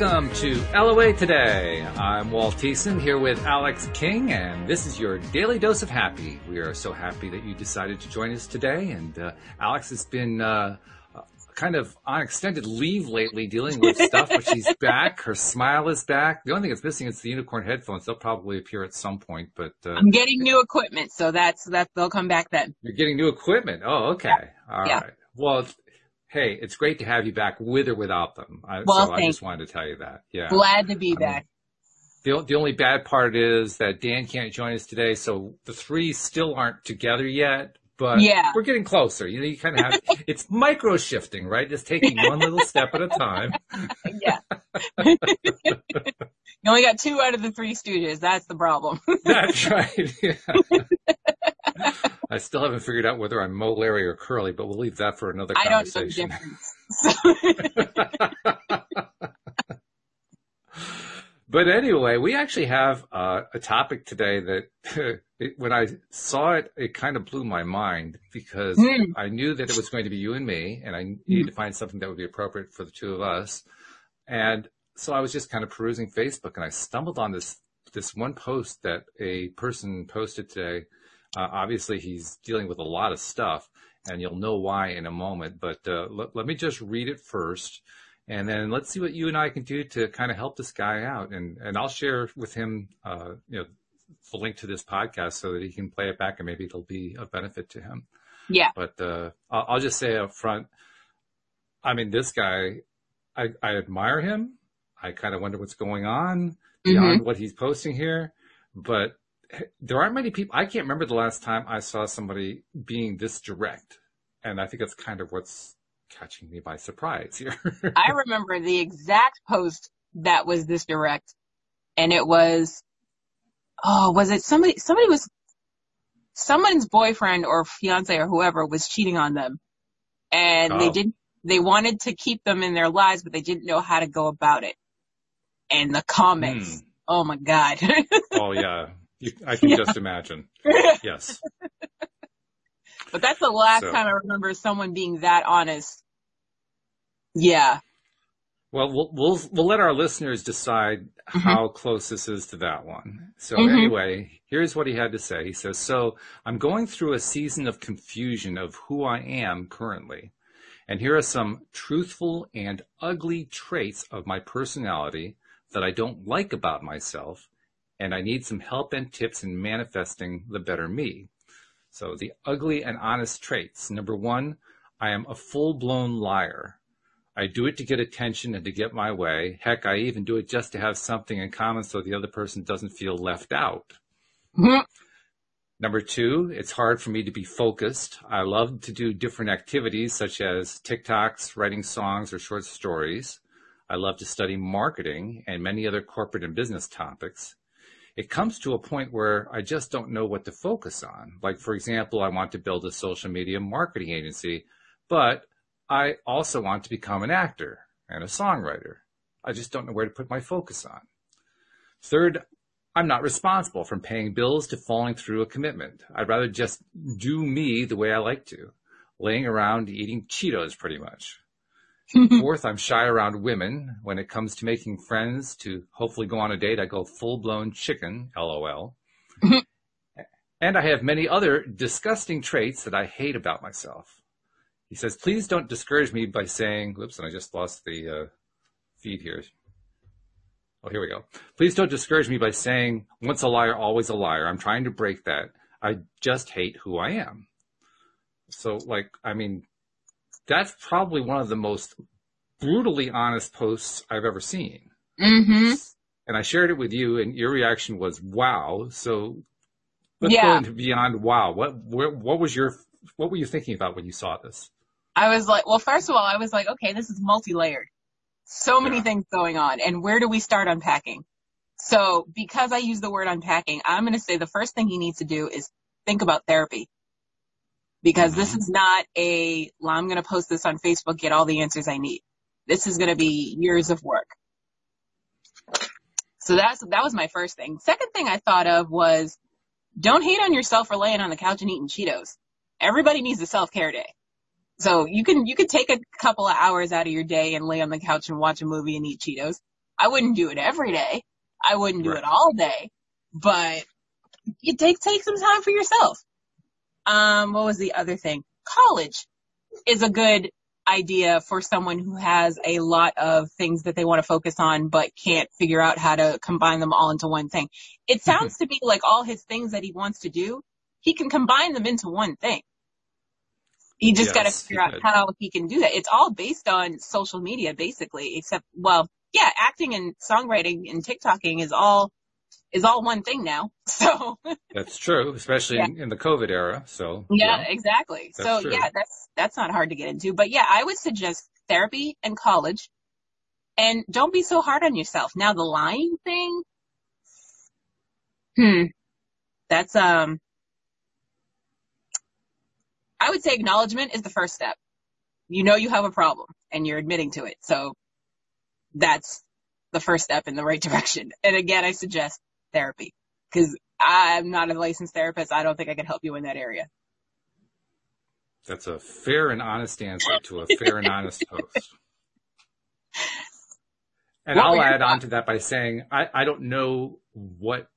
Welcome to LOA Today. I'm Walt Thiessen here with Alyx King, and this is your daily dose of happy. We are so happy that you decided to join us today. And uh, Alyx has been uh, kind of on extended leave lately dealing with stuff, but she's back. Her smile is back. The only thing that's missing is the unicorn headphones. They'll probably appear at some point, but uh, I'm getting new equipment, so that's that they'll come back then. You're getting new equipment. Oh, okay. Yeah. All yeah. right. Well, hey, it's great to have you back with or without them. I, well, so I just wanted to tell you that. Yeah. Glad to be I back. Mean, the, the only bad part is that Dan can't join us today, so the three still aren't together yet. But yeah. we're getting closer. You know, you kind of have it's micro shifting, right? Just taking one little step at a time. yeah. you only got two out of the three studios. That's the problem. That's right. Yeah. I still haven't figured out whether I'm Moe, Larry, or Curly, but we'll leave that for another conversation. I don't know the difference. but anyway, we actually have uh, a topic today that it, when I saw it, it kind of blew my mind because mm. I knew that it was going to be you and me, and I needed mm. to find something that would be appropriate for the two of us. And so I was just kind of perusing Facebook, and I stumbled on this this one post that a person posted today uh, obviously, he's dealing with a lot of stuff, and you'll know why in a moment. But uh, let, let me just read it first, and then let's see what you and I can do to kind of help this guy out. And and I'll share with him, uh, you know, the link to this podcast so that he can play it back, and maybe it'll be a benefit to him. Yeah. But uh, I'll, I'll just say up front, I mean, this guy, I, I admire him. I kind of wonder what's going on beyond mm-hmm. what he's posting here, but there aren't many people. I can't remember the last time I saw somebody being this direct, and I think that's kind of what's catching me by surprise here. I remember the exact post that was this direct, and it was, oh, was it somebody? Somebody was, someone's boyfriend or fiance or whoever was cheating on them, and oh. they didn't. They wanted to keep them in their lives, but they didn't know how to go about it. And the comments, mm. oh my god. oh yeah, you, I can yeah. just imagine. Yes. But that's the last so, time I remember someone being that honest. Yeah. Well, we'll we'll we'll let our listeners decide mm-hmm. how close this is to that one. So mm-hmm. anyway, here's what he had to say. He says, "So I'm going through a season of confusion of who I am currently, and here are some truthful and ugly traits of my personality that I don't like about myself and I need some help and tips in manifesting the better me. So the ugly and honest traits. Number one, I am a full blown liar. I do it to get attention and to get my way. Heck, I even do it just to have something in common so the other person doesn't feel left out. Mm-hmm. Number two, it's hard for me to be focused. I love to do different activities such as TikToks, writing songs, or short stories. I love to study marketing and many other corporate and business topics it comes to a point where I just don't know what to focus on. Like, for example, I want to build a social media marketing agency, but I also want to become an actor and a songwriter. I just don't know where to put my focus on. Third, I'm not responsible from paying bills to falling through a commitment. I'd rather just do me the way I like to, laying around eating Cheetos pretty much. Fourth, I'm shy around women. When it comes to making friends to hopefully go on a date, I go full blown chicken, lol. and I have many other disgusting traits that I hate about myself. He says, please don't discourage me by saying, whoops, and I just lost the uh, feed here. Oh, here we go. Please don't discourage me by saying, once a liar, always a liar. I'm trying to break that. I just hate who I am. So, like, I mean, that's probably one of the most brutally honest posts I've ever seen. Mm-hmm. And I shared it with you, and your reaction was "Wow!" So let's yeah. go into beyond "Wow." What what was your what were you thinking about when you saw this? I was like, well, first of all, I was like, okay, this is multi-layered. So many yeah. things going on, and where do we start unpacking? So because I use the word unpacking, I'm going to say the first thing he needs to do is think about therapy because this mm-hmm. is not a, well, I'm going to post this on Facebook, get all the answers I need. This is going to be years of work. So that's, that was my first thing. Second thing I thought of was don't hate on yourself for laying on the couch and eating Cheetos. Everybody needs a self-care day. So you can, you could take a couple of hours out of your day and lay on the couch and watch a movie and eat Cheetos. I wouldn't do it every day. I wouldn't do Right. it all day, but you take, take some time for yourself. Um, what was the other thing? College is a good idea for someone who has a lot of things that they want to focus on but can't figure out how to combine them all into one thing. It sounds to me like all his things that he wants to do, he can combine them into one thing. He just got to figure out how he can do that. It's all based on social media basically, except, well, yeah, acting and songwriting and TikToking is all, is all one thing now. So, That's true, especially Yeah. in, in the COVID era. So Yeah, exactly. That's so true. yeah, that's that's not hard to get into. But yeah, I would suggest therapy and college. And don't be so hard on yourself. Now the lying thing, hmm, that's um, I would say acknowledgement is the first step. You know you have a problem and you're admitting to it. So that's the first step in the right direction. And again, I suggest therapy because I'm not a licensed therapist. I don't think I can help you in that area. That's a fair and honest answer to a fair and honest post. And I'll add on to that by saying I, I don't know what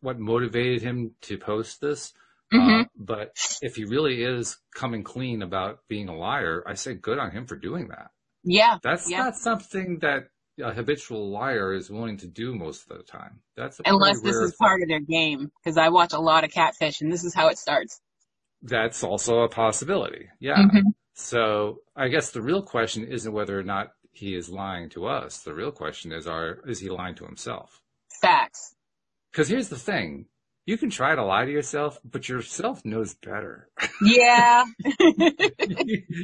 what motivated him to post this, Mhm. uh, but if he really is coming clean about being a liar, I say good on him for doing that. Yeah. That's Yeah. not something that a habitual liar is willing to do most of the time. That's Unless this is part of their game, because I watch a lot of catfish, and this is how it starts. that's also a possibility. Yeah. Mhm. So I guess the real question isn't whether or not he is lying to us. The real question is, are is he lying to himself? Facts. Because here's the thing: you can try to lie to yourself, but yourself knows better. Yeah.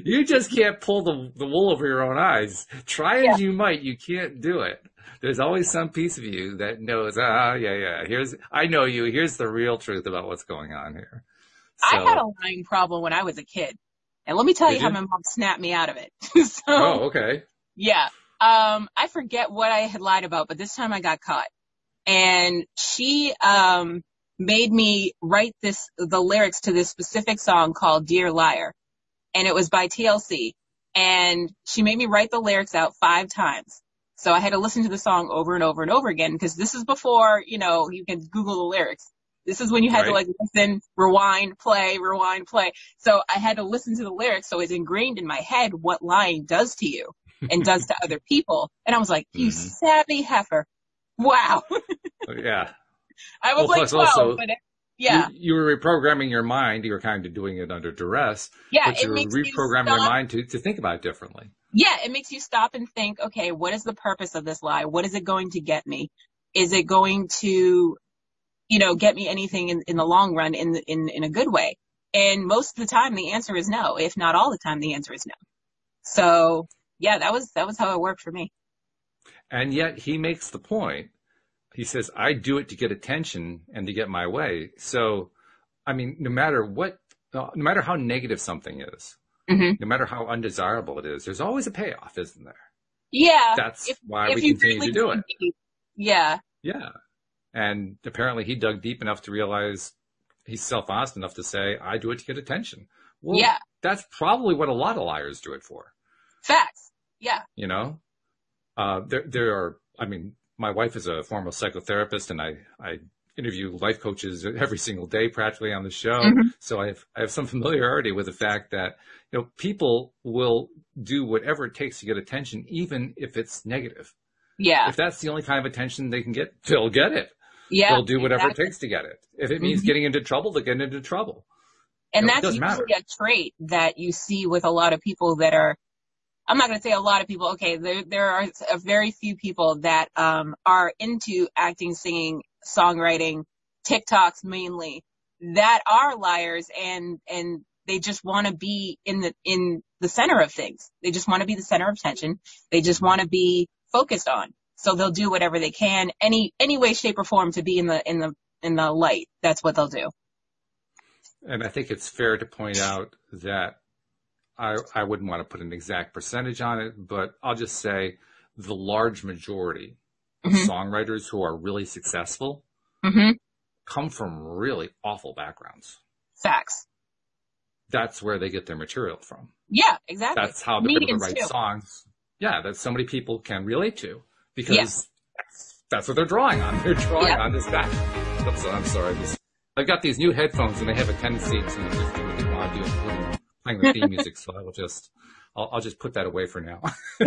you just can't pull the the wool over your own eyes. Try as you might, you can't do it. There's always some piece of you that knows. Ah, yeah, yeah. Here's I know you. Here's the real truth about what's going on here. I had a lying problem when I was a kid. And let me tell you how you? my mom snapped me out of it. so, oh, okay. yeah. Um, I forget what I had lied about, but this time I got caught. And she, um, made me write this, the lyrics to this specific song called Dear Liar. And it was by TLC. And she made me write the lyrics out five times. So I had to listen to the song over and over and over again because this is before, you know, you can Google the lyrics. This is when you had to like listen, rewind, play, rewind, play. So I had to listen to the lyrics so it's ingrained in my head what lying does to you and does to other people. And I was like, you Mhm. savvy heifer. Wow. Yeah. I was Well, like 12, also, but it, yeah, You, you were reprogramming your mind. You were kind of doing it under duress, yeah, but it you were makes you reprogramming your mind to, to think about it differently. yeah, it makes you stop and think, okay, what is the purpose of this lie? What is it going to get me? Is it going to, you know, get me anything in, in the long run in, in, in a good way? And most of the time the answer is no. If not all the time, the answer is no. So yeah, that was, that was how it worked for me. And yet he makes the point. He says, I do it to get attention and to get my way. So, I mean, no matter what, no matter how negative something is, Mhm. no matter how undesirable it is, there's always a payoff, isn't there? Yeah. That's if, why if we continue really to do it. deep. Yeah. Yeah. And apparently he dug deep enough to realize he's self honest enough to say, I do it to get attention. Well, Yeah. that's probably what a lot of liars do it for. Facts. Yeah. You know, uh, there, there are, I mean, my wife is a former psychotherapist and I, I interview life coaches every single day practically on the show. Mhm. So I have, I have some familiarity with the fact that, you know, people will do whatever it takes to get attention, even if it's negative. Yeah. If that's the only kind of attention they can get, they'll get it. Yeah. they'll do whatever exactly. it takes to get it. If it means Mhm. getting into trouble, they get into trouble. And You know, that's usually matter. a trait that you see with a lot of people that are, I'm not going to say a lot of people. Okay. There, there are a very few people that, um, are into acting, singing, songwriting, TikToks mainly that are liars and, and they just want to be in the, in the center of things. They just want to be the center of attention. They just want to be focused on. So they'll do whatever they can, any, any way, shape or form to be in the, in the, in the light. That's what they'll do. And I think it's fair to point out that I, I wouldn't want to put an exact percentage on it, but I'll just say the large majority of Mhm. songwriters who are really successful hmm come from really awful backgrounds. Facts. that's where they get their material from. Yeah, exactly. That's how they're able to write too. songs. Yeah, that so many people can relate to because yeah. that's, that's, what they're drawing on. They're drawing yeah. on this guy. Oops, I'm sorry. This, I've got these new headphones and they have a tendency to just do what while doing playing the theme music, so I will just I'll, I'll just put that away for now.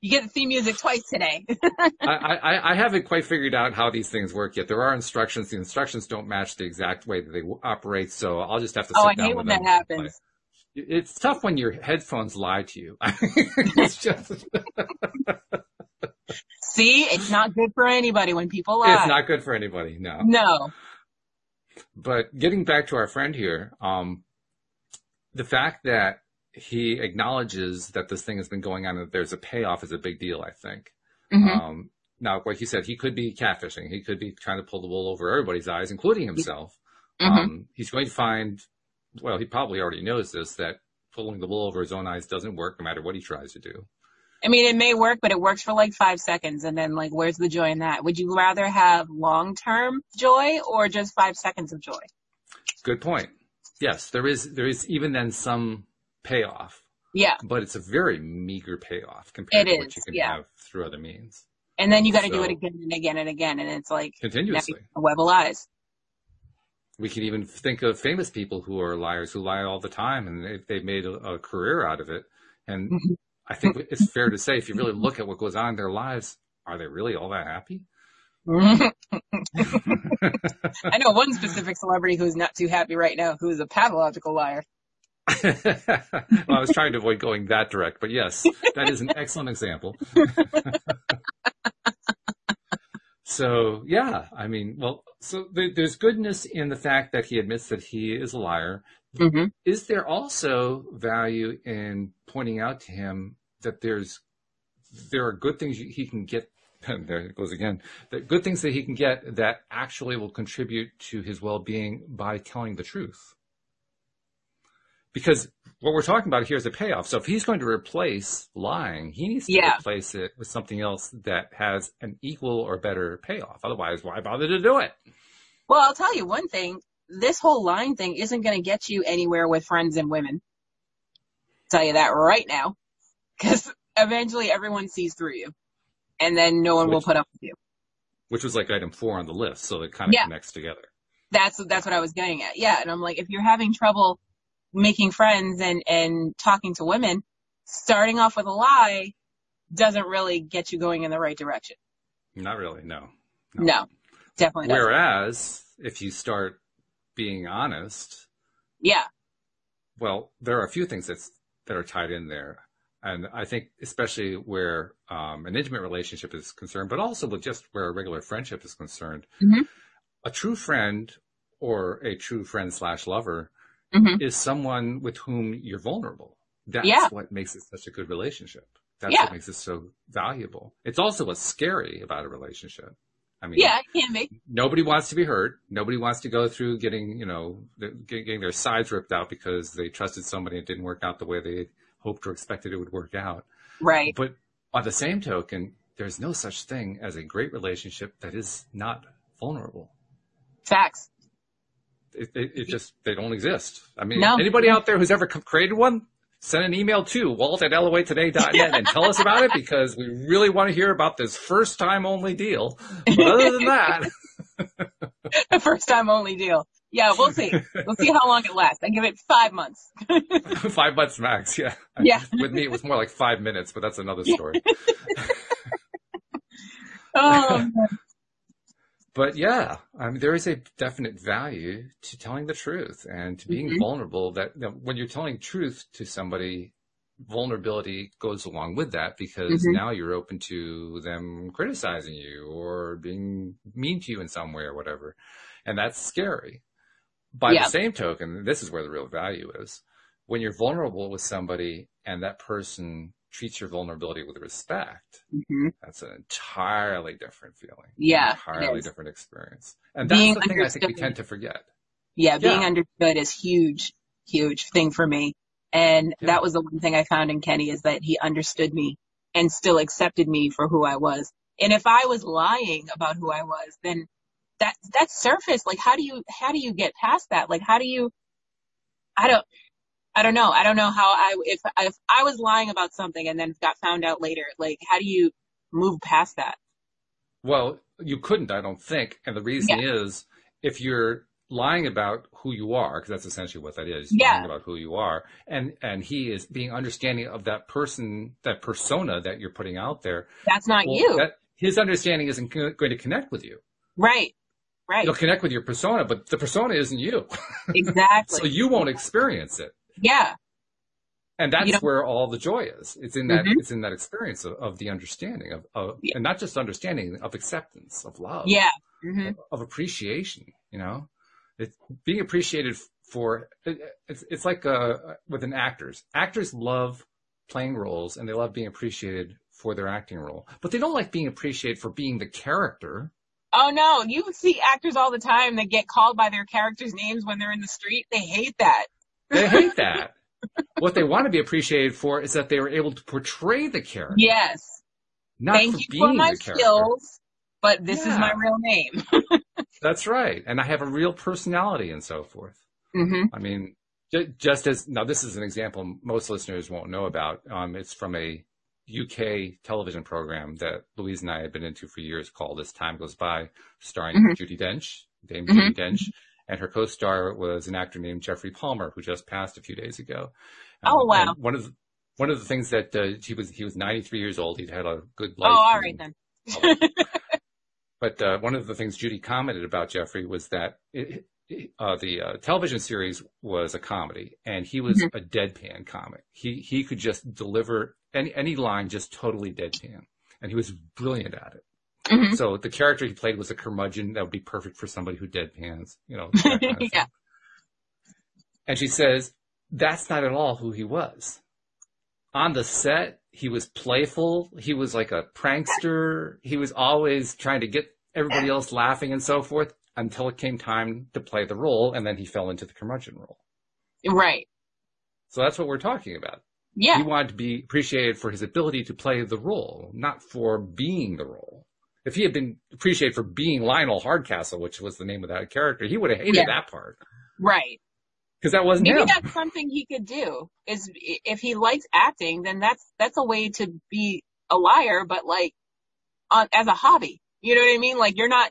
you get the theme music twice today. I, I, I haven't quite figured out how these things work yet. There are instructions. The instructions don't match the exact way that they operate, so I'll just have to. Sit Oh, I hate when that happens. It's tough when your headphones lie to you. it's just. See, it's not good for anybody when people lie. It's not good for anybody. No. No. But getting back to our friend here, um, the fact that he acknowledges that this thing has been going on and that there's a payoff is a big deal, I think. Mm-hmm. Um, now, like you said, he could be catfishing. He could be trying to pull the wool over everybody's eyes, including himself. Mm-hmm. Um, he's going to find, well, he probably already knows this, that pulling the wool over his own eyes doesn't work no matter what he tries to do. I mean, it may work, but it works for like five seconds. And then like, where's the joy in that? Would you rather have long-term joy or just five seconds of joy? Good point. Yes, there is, there is even then some payoff. Yeah. But it's a very meager payoff compared it to is, what you can yeah. have through other means. And then you got to so, do it again and again and again, and it's like continuously a web of lies. We can even think of famous people who are liars who lie all the time, and they, they've made a, a career out of it. And mm-hmm. I think it's fair to say, if you really look at what goes on in their lives, are they really all that happy? I know one specific celebrity who's not too happy right now, who is a pathological liar. well, I was trying to avoid going that direct, but yes, that is an excellent example. so yeah, I mean, well, so there's goodness in the fact that he admits that he is a liar. Mm-hmm. Is there also value in pointing out to him that there's there are good things he can get there it goes again. The good things that he can get that actually will contribute to his well-being by telling the truth because what we're talking about here is a payoff. So if he's going to replace lying, he needs to yeah. replace it with something else that has an equal or better payoff. Otherwise, why bother to do it? Well, I'll tell you one thing. This whole lying thing isn't going to get you anywhere with friends and women. I'll tell you that right now. Because eventually everyone sees through you. And then no one which, will put up with you. Which was like item four on the list. So it kind of yeah. connects together. That's, that's what I was getting at. Yeah. And I'm like, if you're having trouble making friends and, and talking to women, starting off with a lie doesn't really get you going in the right direction. Not really, no. No, no definitely doesn't. Whereas if you start being honest. Yeah. Well, there are a few things that's, that are tied in there. And I think especially where um, an intimate relationship is concerned, but also with just where a regular friendship is concerned, mm-hmm. a true friend or a true friend slash lover mm-hmm. is someone with whom you're vulnerable. That's yeah. what makes it such a good relationship. That's yeah. what makes it so valuable. It's also what's scary about a relationship. I mean, yeah, it can be. Nobody wants to be hurt. Nobody wants to go through getting, you know, getting their sides ripped out because they trusted somebody and it didn't work out the way they hoped or expected it would work out. Right. But on the same token, there's no such thing as a great relationship that is not vulnerable. Facts it, it, it, just they don't exist. I mean, no. anybody out there who's ever created one, send an email to walt at loatoday.net and tell us about it because we really want to hear about this first time only deal. But other than that, the first time only deal. Yeah, we'll see. We'll see how long it lasts. I give it five months. five months max. Yeah. Yeah. With me, it was more like five minutes, but that's another story. oh, but yeah, I mean, there is a definite value to telling the truth and to being mm-hmm. vulnerable that, that, when you're telling truth to somebody, vulnerability goes along with that because mm-hmm. now you're open to them criticizing you or being mean to you in some way or whatever. And that's scary. By yeah. the same token, this is where the real value is. When you're vulnerable with somebody and that person treats your vulnerability with respect, mm-hmm. that's an entirely different feeling. Yeah. entirely different experience. And that's being the thing I think we tend to forget. Yeah, being yeah. understood is huge, huge thing for me. And yeah. that was the one thing I found in Kenny is that he understood me and still accepted me for who I was. And if I was lying about who I was, then that, that surface, like how do you, how do you get past that? Like how do you, I don't, I don't know. I don't know how I, if, if I was lying about something and then got found out later, like, how do you move past that? Well, you couldn't, I don't think. And the reason yeah. is if you're lying about who you are, because that's essentially what that is, yeah. lying about who you are, and and he is being understanding of that person, that persona that you're putting out there. That's not well, you. That, his understanding isn't going to connect with you. Right. Right. You'll connect with your persona, but the persona isn't you. Exactly. so you won't experience it. Yeah. And that's where all the joy is. It's in that, mm-hmm. it's in that experience of, of the understanding of, of yeah. and not just understanding of acceptance, of love. Yeah. Mm-hmm. Of, of, appreciation, you know, it's being appreciated for, it, it's, it's like, uh, with an actors. Actors love playing roles and they love being appreciated for their acting role, but they don't like being appreciated for being the character. Oh no, you see actors all the time that get called by their characters' names when they're in the street. They hate that. They hate that. what they want to be appreciated for is that they were able to portray the character. Yes. Not Thank for you being for my skills, but this Yeah. is my real name. That's right. And I have a real personality and so forth. hmm I mean, just as now, this is an example most listeners won't know about. Um, it's from a UK television program that Louise and I have been into for years called As Time Goes By, starring Mhm. Judi Dench, Dame Mhm. Judi Dench. And her co-star was an actor named Geoffrey Palmer, who just passed a few days ago. Oh, Um, wow. one of the, one of the things that uh, he was he was 93 years old. He'd had a good Oh, life. all and- right then. But uh, one of the things Judi commented about Geoffrey was that it, uh, the uh, television series was a comedy, and he was Mhm. a deadpan comic. He he could just deliver any any line just totally deadpan, and he was brilliant at it. Mhm. So the character he played was a curmudgeon that would be perfect for somebody who deadpans, you know. kind of yeah. And she says that's not at all who he was. On the set, he was playful. He was like a prankster. He was always trying to get everybody else laughing and so forth until it came time to play the role. And then he fell into the curmudgeon role. Right. So that's what we're talking about. Yeah. He wanted to be appreciated for his ability to play the role, not for being the role. If he had been appreciated for being Lionel Hardcastle, which was the name of that character, he would have hated Yeah. that part Right. because that wasn't Maybe him. that's something he could do. Is if he likes acting, then that's that's a way to be a liar, but like on as a hobby. You know what I mean? Like you're not.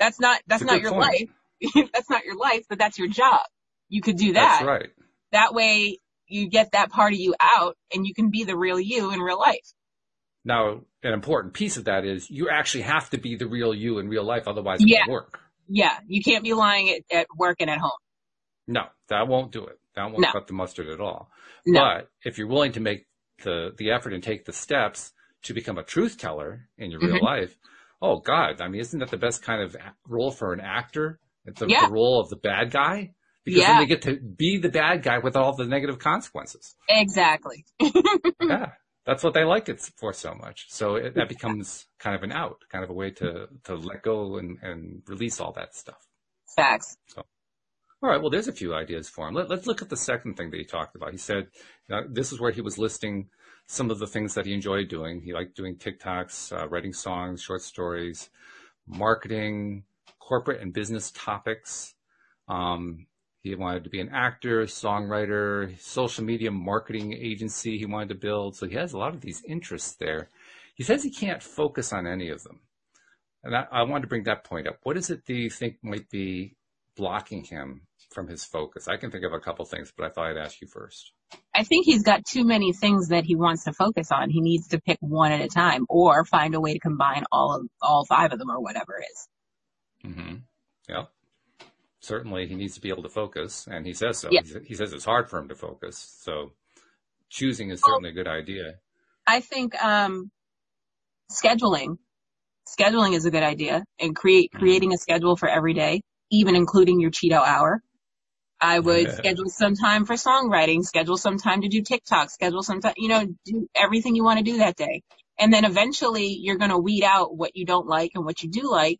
That's not. That's not your point. life. that's not your life, but that's your job. You could do that. That's right. That way, you get that part of you out, and you can be the real you in real life. Now, an important piece of that is you actually have to be the real you in real life, otherwise it Yeah. won't work. Yeah, you can't be lying at, at work and at home. No, that won't do it. That won't No. cut the mustard at all. No. But if you're willing to make the, the effort and take the steps to become a truth teller in your real Mhm. life, oh God, I mean, isn't that the best kind of role for an actor? It's the, Yeah. the role of the bad guy? Because Yeah. then they get to be the bad guy with all the negative consequences. Exactly. yeah. That's what they like it for so much. So it, that becomes kind of an out, kind of a way to, to let go and, and release all that stuff. Facts. All right. Well, there's a few ideas for him. Let, us look at the second thing that he talked about. He said know, this is where he was listing some of the things that he enjoyed doing. He liked doing TikToks, uh, writing songs, short stories, marketing, corporate and business topics. Um, he wanted to be an actor, songwriter, social media marketing agency he wanted to build. So he has a lot of these interests there. He says he can't focus on any of them. And I, I wanted to bring that point up. What is it that you think might be blocking him from his focus? I can think of a couple things, but I thought I'd ask you first. I think he's got too many things that he wants to focus on. He needs to pick one at a time or find a way to combine all of all five of them or whatever it is. Mm-hmm. Yeah. Certainly he needs to be able to focus, and he says so. Yeah. He, he says it's hard for him to focus. So choosing is certainly a good idea. I think um scheduling scheduling is a good idea and create creating a schedule for every day, even including your Cheeto hour. I would schedule some time for songwriting, schedule some time to do TikTok, schedule some time, you know, do everything you want to do that day. And then eventually you're going to weed out what you don't like and what you do like.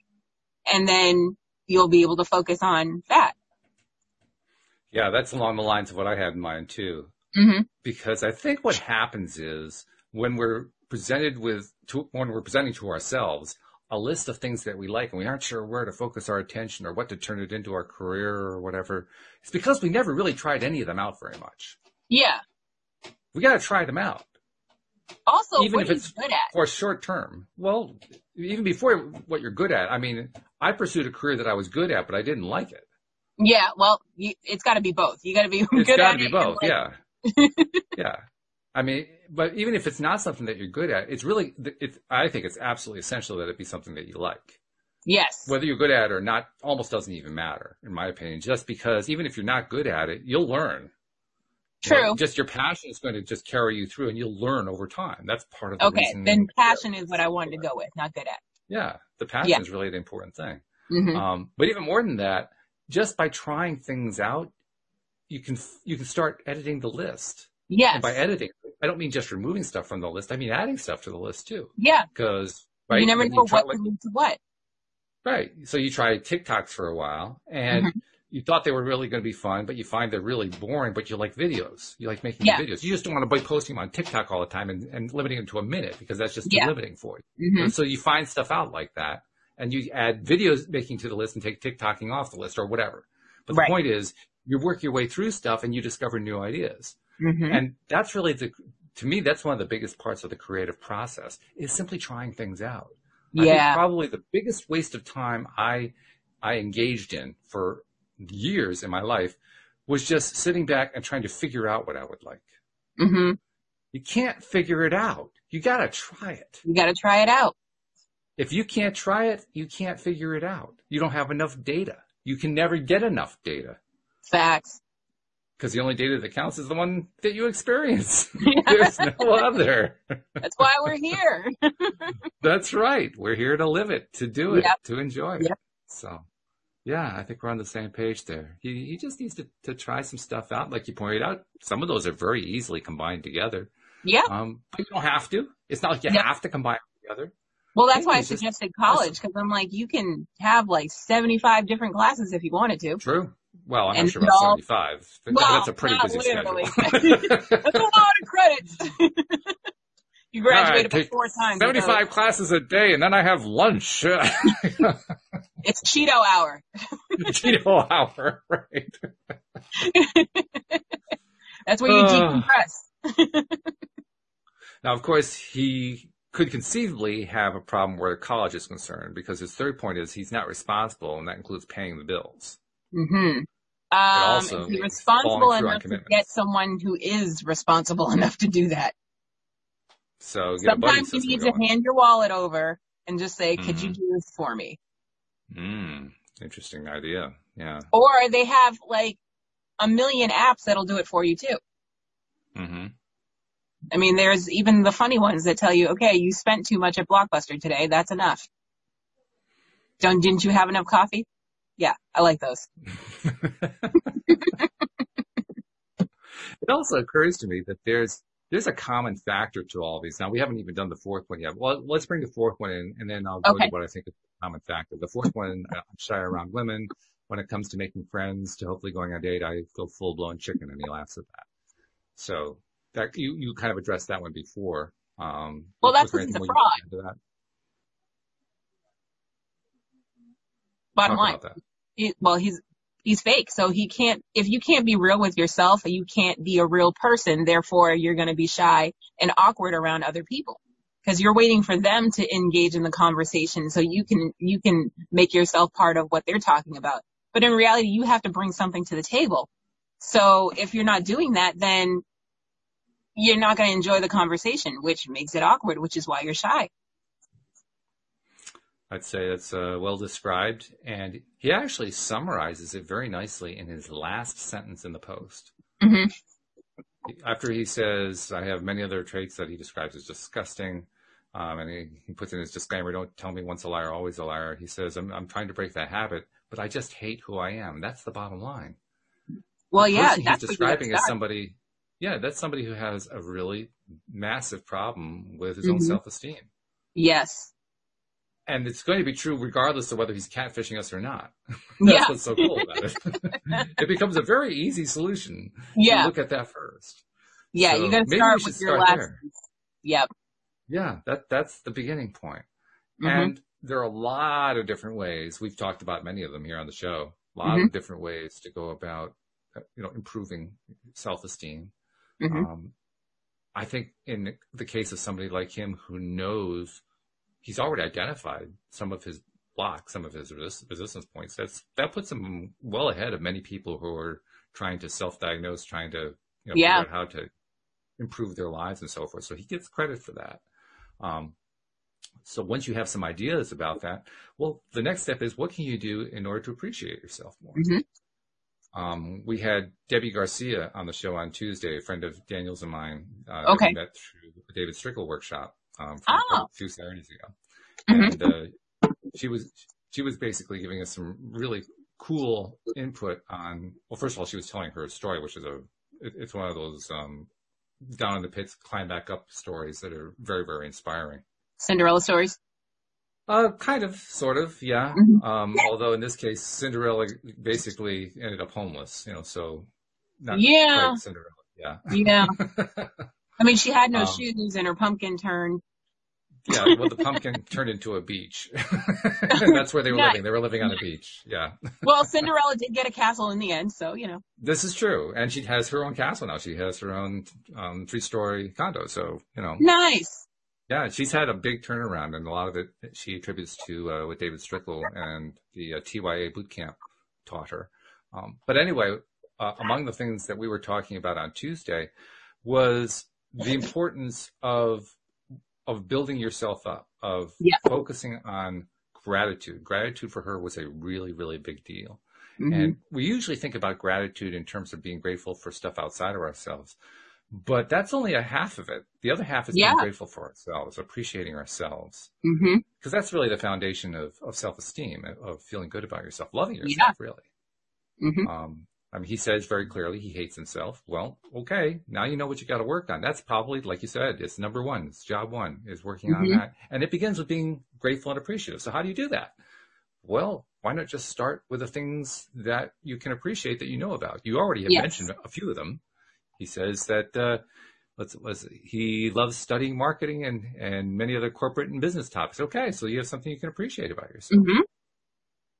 And then you'll be able to focus on that. Yeah, that's along the lines of what I had in mind too. hmm Because I think what happens is when we're presented with, to, when we're presenting to ourselves, a list of things that we like and we aren't sure where to focus our attention or what to turn it into our career or whatever, it's because we never really tried any of them out very much. Yeah. We got to try them out. Also, even what if it's good at? for short term. Well, even before what you're good at, I mean, I pursued a career that I was good at, but I didn't like it. Yeah, well, you, it's got to be both. You got to be It's good got at be it. both. like- yeah. yeah. I mean, but even if it's not something that you're good at, it's really, it's, I think it's absolutely essential that it be something that you like. Yes. Whether you're good at it or not almost doesn't even matter, in my opinion, just because even if you're not good at it, you'll learn. You True. just your passion is going to just carry you through and you'll learn over time. That's part of the Okay, then passion is what I wanted to go with, not good at. Yeah. The passion Yeah. is really the important thing. hmm Um, but even more than that, just by trying things out, you can, you can start editing the list. yes. And by editing, I don't mean just removing stuff from the list. I mean adding stuff to the list too. yeah. Because, right? you never know try- what lead to what. right. So you try TikToks for a while and Mhm. You thought they were really going to be fun, but you find they're really boring, but you like videos. You like making Yeah. videos. You just don't want to be posting them on TikTok all the time and, and limiting them to a minute because that's just Yeah. limiting for you. hmm And so you find stuff out like that and you add videos making to the list and take TikToking off the list or whatever. But the Right. point is you work your way through stuff and you discover new ideas. hmm And that's really the, to me, that's one of the biggest parts of the creative process is simply trying things out. I think Yeah. probably the biggest waste of time I, I engaged in for years in my life was just sitting back and trying to figure out what I would like. hmm You can't figure it out. You gotta try it. You got to try it out. If you can't try it, you can't figure it out. You don't have enough data. You can never get enough data Facts. because the only data that counts is the one that you experience. There's no other. That's why we're here. That's right. We're here to live it, to do it, Yep. to enjoy it. Yep. So, yeah, I think we're on the same page there. He, he just needs to, to try some stuff out. Like you pointed out, some of those are very easily combined together. yeah. Um, but you don't have to. It's not like you Yep. have to combine them together. Well, that's why I it's just suggested college because I'm like, you can have like 75 different classes if you wanted to. True. Well, I'm And not sure about y'all- 75. Th- Well, That's a pretty busy literally. schedule. That's a lot of credits. you graduate Alright, about take four times. with those. 75 classes a day and then I have lunch. It's Cheeto hour. Cheeto hour, right? That's where you Ugh. decompress. Now, of course, he could conceivably have a problem where college is concerned because his third point is he's not responsible, and that includes paying the bills. Mm-hmm. Um, also is responsible following through on enough to get someone who is responsible enough to do that? So get a buddy Sometimes you need to going. hand your wallet over and just say, could you Mhm. do this for me? Mm, interesting idea. Yeah. Or they have like a million apps that'll do it for you too. Mm-hmm. I mean, there's even the funny ones that tell you, okay, you spent too much at Blockbuster today. That's enough. Don't, didn't you have enough coffee? Yeah, I like those. it also occurs to me that there's there's a common factor to all these. Now we haven't even done the fourth one yet. Well, let's bring the fourth one in, and then I'll go Okay. to what I think is the common factor. The fourth one, I'm shy around women. When it comes to making friends, to hopefully going on a date, I go full blown chicken, and he laughs at that. So that you you kind of addressed that one before. Um, Well, that's 'cause he's a more you can add to that? Bottom Talk line. he, well, he's he's fake. So he can't. If you can't be real with yourself, you can't be a real person. Therefore, you're going to be shy and awkward around other people because you're waiting for them to engage in the conversation so you can you can make yourself part of what they're talking about. But in reality, you have to bring something to the table. So if you're not doing that, then you're not going to enjoy the conversation, which makes it awkward, which is why you're shy. I'd say that's uh, well described, and he actually summarizes it very nicely in his last sentence in the post. hmm After he says, "I have many other traits that he describes as disgusting," um, and he, he puts in his disclaimer, "Don't tell me once a liar, always a liar." He says, "I'm, I'm trying to break that habit, but I just hate who I am." That's the bottom line. Well, The yeah, that's he's what you gotta describing as somebody. Yeah, that's somebody who has a really massive problem with his own Mhm. self-esteem. Yes. And it's going to be true regardless of whether he's catfishing us or not. That's Yeah. what's so cool about it. it becomes a very easy solution. Yeah. look at that first. Yeah. So you got to start with your start last. there. Yep. Yeah, that that's the beginning point. Mhm. And there are a lot of different ways. We've talked about many of them here on the show. A lot mm-hmm. of different ways to go about, uh, you know, improving self-esteem. Mm-hmm. Um, I think in the case of somebody like him who knows he's already identified some of his blocks, some of his resistance points, that's, that puts him well ahead of many people who are trying to self-diagnose, trying to, you know, yeah. figure out how to improve their lives and so forth. So he gets credit for that. Um, so once you have some ideas about that, well, the next step is what can you do in order to appreciate yourself more? Mm-hmm. Um, we had Debbie Garcia on the show on Tuesday, a friend of Daniel's and mine. Uh, okay. met through the David Strickle workshop um, oh. a few Saturdays ago, mm-hmm. and uh, she was she was basically giving us some really cool input on. Well, first of all, she was telling her story, which is a it, it's one of those um, down in the pits, climb back up stories that are very very inspiring. Cinderella stories? Uh, kind of, sort of, yeah. Mm-hmm. Um, although in this case, Cinderella basically ended up homeless, you know, so not yeah. Cinderella, yeah. Yeah. I mean, she had no um, shoes and her pumpkin turned. Yeah, well, the pumpkin turned into a beach. That's where they were living. They were living on a beach. Yeah. well, Cinderella did get a castle in the end, so you know. This is true, and she has her own castle now. She has her own um, three-story condo, so you know. Nice. Yeah, she's had a big turnaround, and a lot of it she attributes to uh, what David Strickle and the uh, TYA boot camp taught her. Um, but anyway, uh, among the things that we were talking about on Tuesday was the importance of of building yourself up, of yeah. focusing on gratitude. Gratitude for her was a really, really big deal. Mm-hmm. And we usually think about gratitude in terms of being grateful for stuff outside of ourselves. But that's only a half of it. The other half is yeah. being grateful for ourselves, appreciating ourselves. Because mm-hmm. that's really the foundation of, of self-esteem, of feeling good about yourself, loving yourself, yeah. really. Mm-hmm. Um, I mean, he says very clearly he hates himself. Well, okay, now you know what you got to work on. That's probably, like you said, it's number one. It's job one is working mm-hmm. on that. And it begins with being grateful and appreciative. So how do you do that? Well, why not just start with the things that you can appreciate that you know about? You already have yes. mentioned a few of them. He says that uh, let's, let's, he loves studying marketing and, and many other corporate and business topics. Okay, so you have something you can appreciate about yourself. Mm-hmm.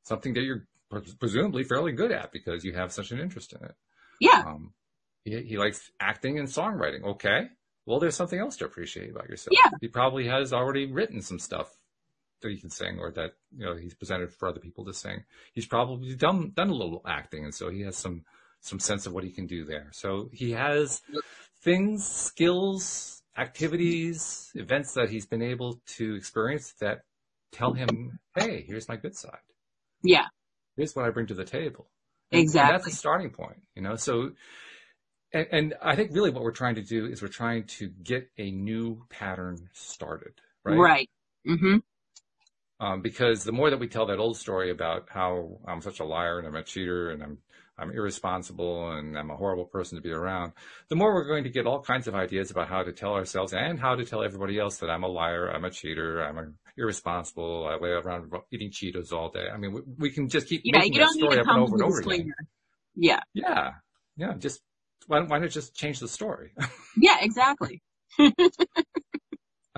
Something that you're presumably fairly good at because you have such an interest in it. Yeah. Um, he, he likes acting and songwriting. Okay. Well, there's something else to appreciate about yourself. Yeah. He probably has already written some stuff that he can sing or that, you know, he's presented for other people to sing. He's probably done, done a little acting. And so he has some, some sense of what he can do there. So he has things, skills, activities, events that he's been able to experience that tell him, hey, here's my good side. Yeah. Here's what I bring to the table. Exactly. And that's a starting point, you know. So, and, and I think really what we're trying to do is we're trying to get a new pattern started, right? Right. Mm-hmm. Um, because the more that we tell that old story about how I'm such a liar and I'm a cheater and I'm I'm irresponsible and I'm a horrible person to be around, the more we're going to get all kinds of ideas about how to tell ourselves and how to tell everybody else that I'm a liar, I'm a cheater, I'm irresponsible, I lay around eating Cheetos all day. I mean, we, we can just keep yeah, making that story up and over and over again. Yeah. Yeah. Yeah. Just why, why not just change the story? yeah, exactly.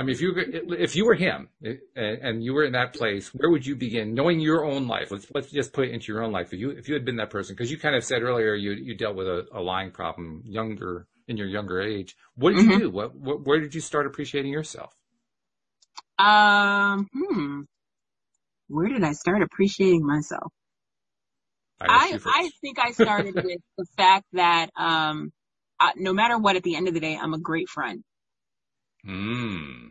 I mean, if you if you were him and you were in that place, where would you begin? Knowing your own life, let's let's just put it into your own life. If you if you had been that person, because you kind of said earlier you you dealt with a, a lying problem younger in your younger age. What did mm-hmm. you do? What, what where did you start appreciating yourself? Um, hmm. Where did I start appreciating myself? I I, I think I started with the fact that um, I, no matter what, at the end of the day, I'm a great friend. Hmm.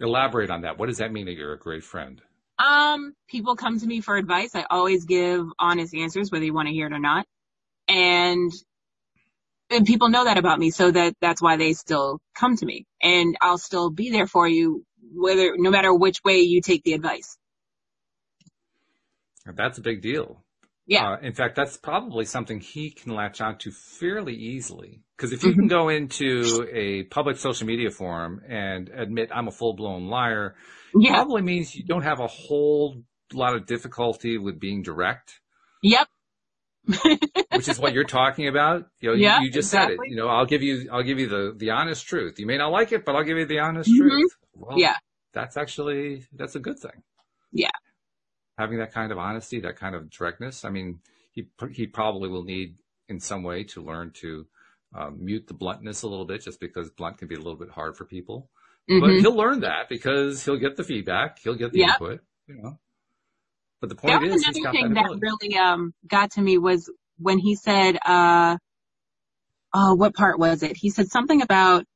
Elaborate on that. What does that mean that you're a great friend? Um, people come to me for advice. I always give honest answers, whether you want to hear it or not. And, and people know that about me, so that that's why they still come to me. And I'll still be there for you, whether no matter which way you take the advice. That's a big deal. Yeah. Uh, in fact, that's probably something he can latch onto fairly easily. Because if you can mm-hmm. go into a public social media forum and admit I'm a full blown liar, yeah. probably means you don't have a whole lot of difficulty with being direct. Yep. which is what you're talking about. You know, yeah, you, you just exactly. said it. You know, I'll give you, I'll give you the, the honest truth. You may not like it, but I'll give you the honest mm-hmm. truth. Well, yeah. that's actually, that's a good thing. Yeah. Having that kind of honesty, that kind of directness. I mean, he, he probably will need in some way to learn to um, mute the bluntness a little bit just because blunt can be a little bit hard for people. Mm-hmm. But he'll learn that because he'll get the feedback, he'll get the yep. input, you know. But the point that is, another thing that, that really um, got to me was when he said, uh, "Oh, what part was it?" He said something about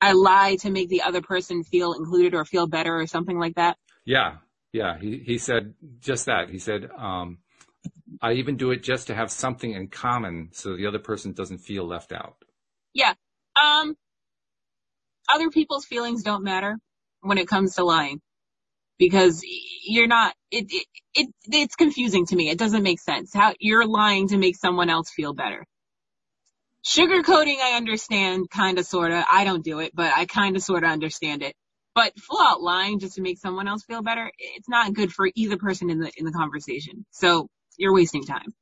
I lie to make the other person feel included or feel better or something like that. Yeah, yeah. He he said just that. He said, um, "I even do it just to have something in common, so the other person doesn't feel left out." Yeah. Um, other people's feelings don't matter when it comes to lying because you're not it, it, it it's confusing to me. It doesn't make sense. How you're lying to make someone else feel better. Sugarcoating I understand kind of sort of. I don't do it, but I kind of sort of understand it. But full out lying just to make someone else feel better, it's not good for either person in the in the conversation. So you're wasting time.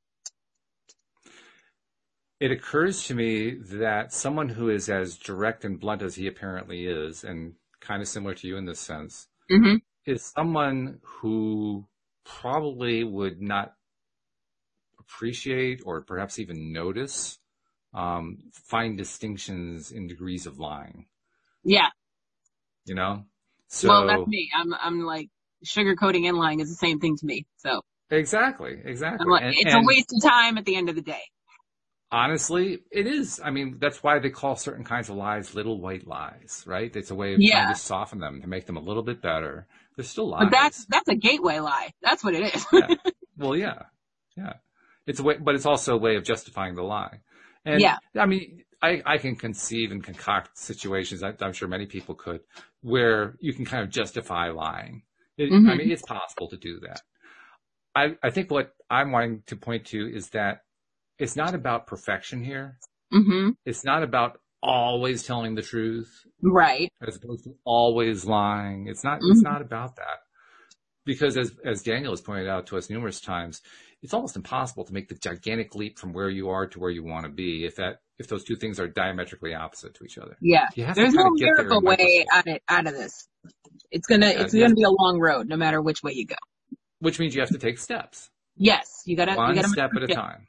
It occurs to me that someone who is as direct and blunt as he apparently is, and kind of similar to you in this sense, mm-hmm is someone who probably would not appreciate or perhaps even notice um, fine distinctions in degrees of lying. Yeah. You know? So, well, that's me. I'm, I'm like, sugarcoating and lying is the same thing to me. So. Exactly, exactly. Like, and, it's and, a waste of time at the end of the day. Honestly, it is. I mean, that's why they call certain kinds of lies little white lies, right? It's a way of yeah. trying to soften them, to make them a little bit better. They're still lies. But that's that's a gateway lie. That's what it is. yeah. Well, yeah, yeah. It's a way, but it's also a way of justifying the lie. And yeah. I mean, I, I can conceive and concoct situations. I, am sure many people could, where you can kind of justify lying. It, mm-hmm. I mean, it's possible to do that. I, I think what I'm wanting to point to is that it's not about perfection here. Mm-hmm. It's not about always telling the truth. Right. As opposed to always lying. It's not, mm-hmm. it's not about that. Because as, as Daniel has pointed out to us numerous times, it's almost impossible to make the gigantic leap from where you are to where you want to be if that, if those two things are diametrically opposite to each other. Yeah. There's no miracle way out of, out of this. It's gonna, yeah, it's gonna be a long road no matter which way you go. Which means you have to take steps. Yes. You gotta, one you gotta step at a time.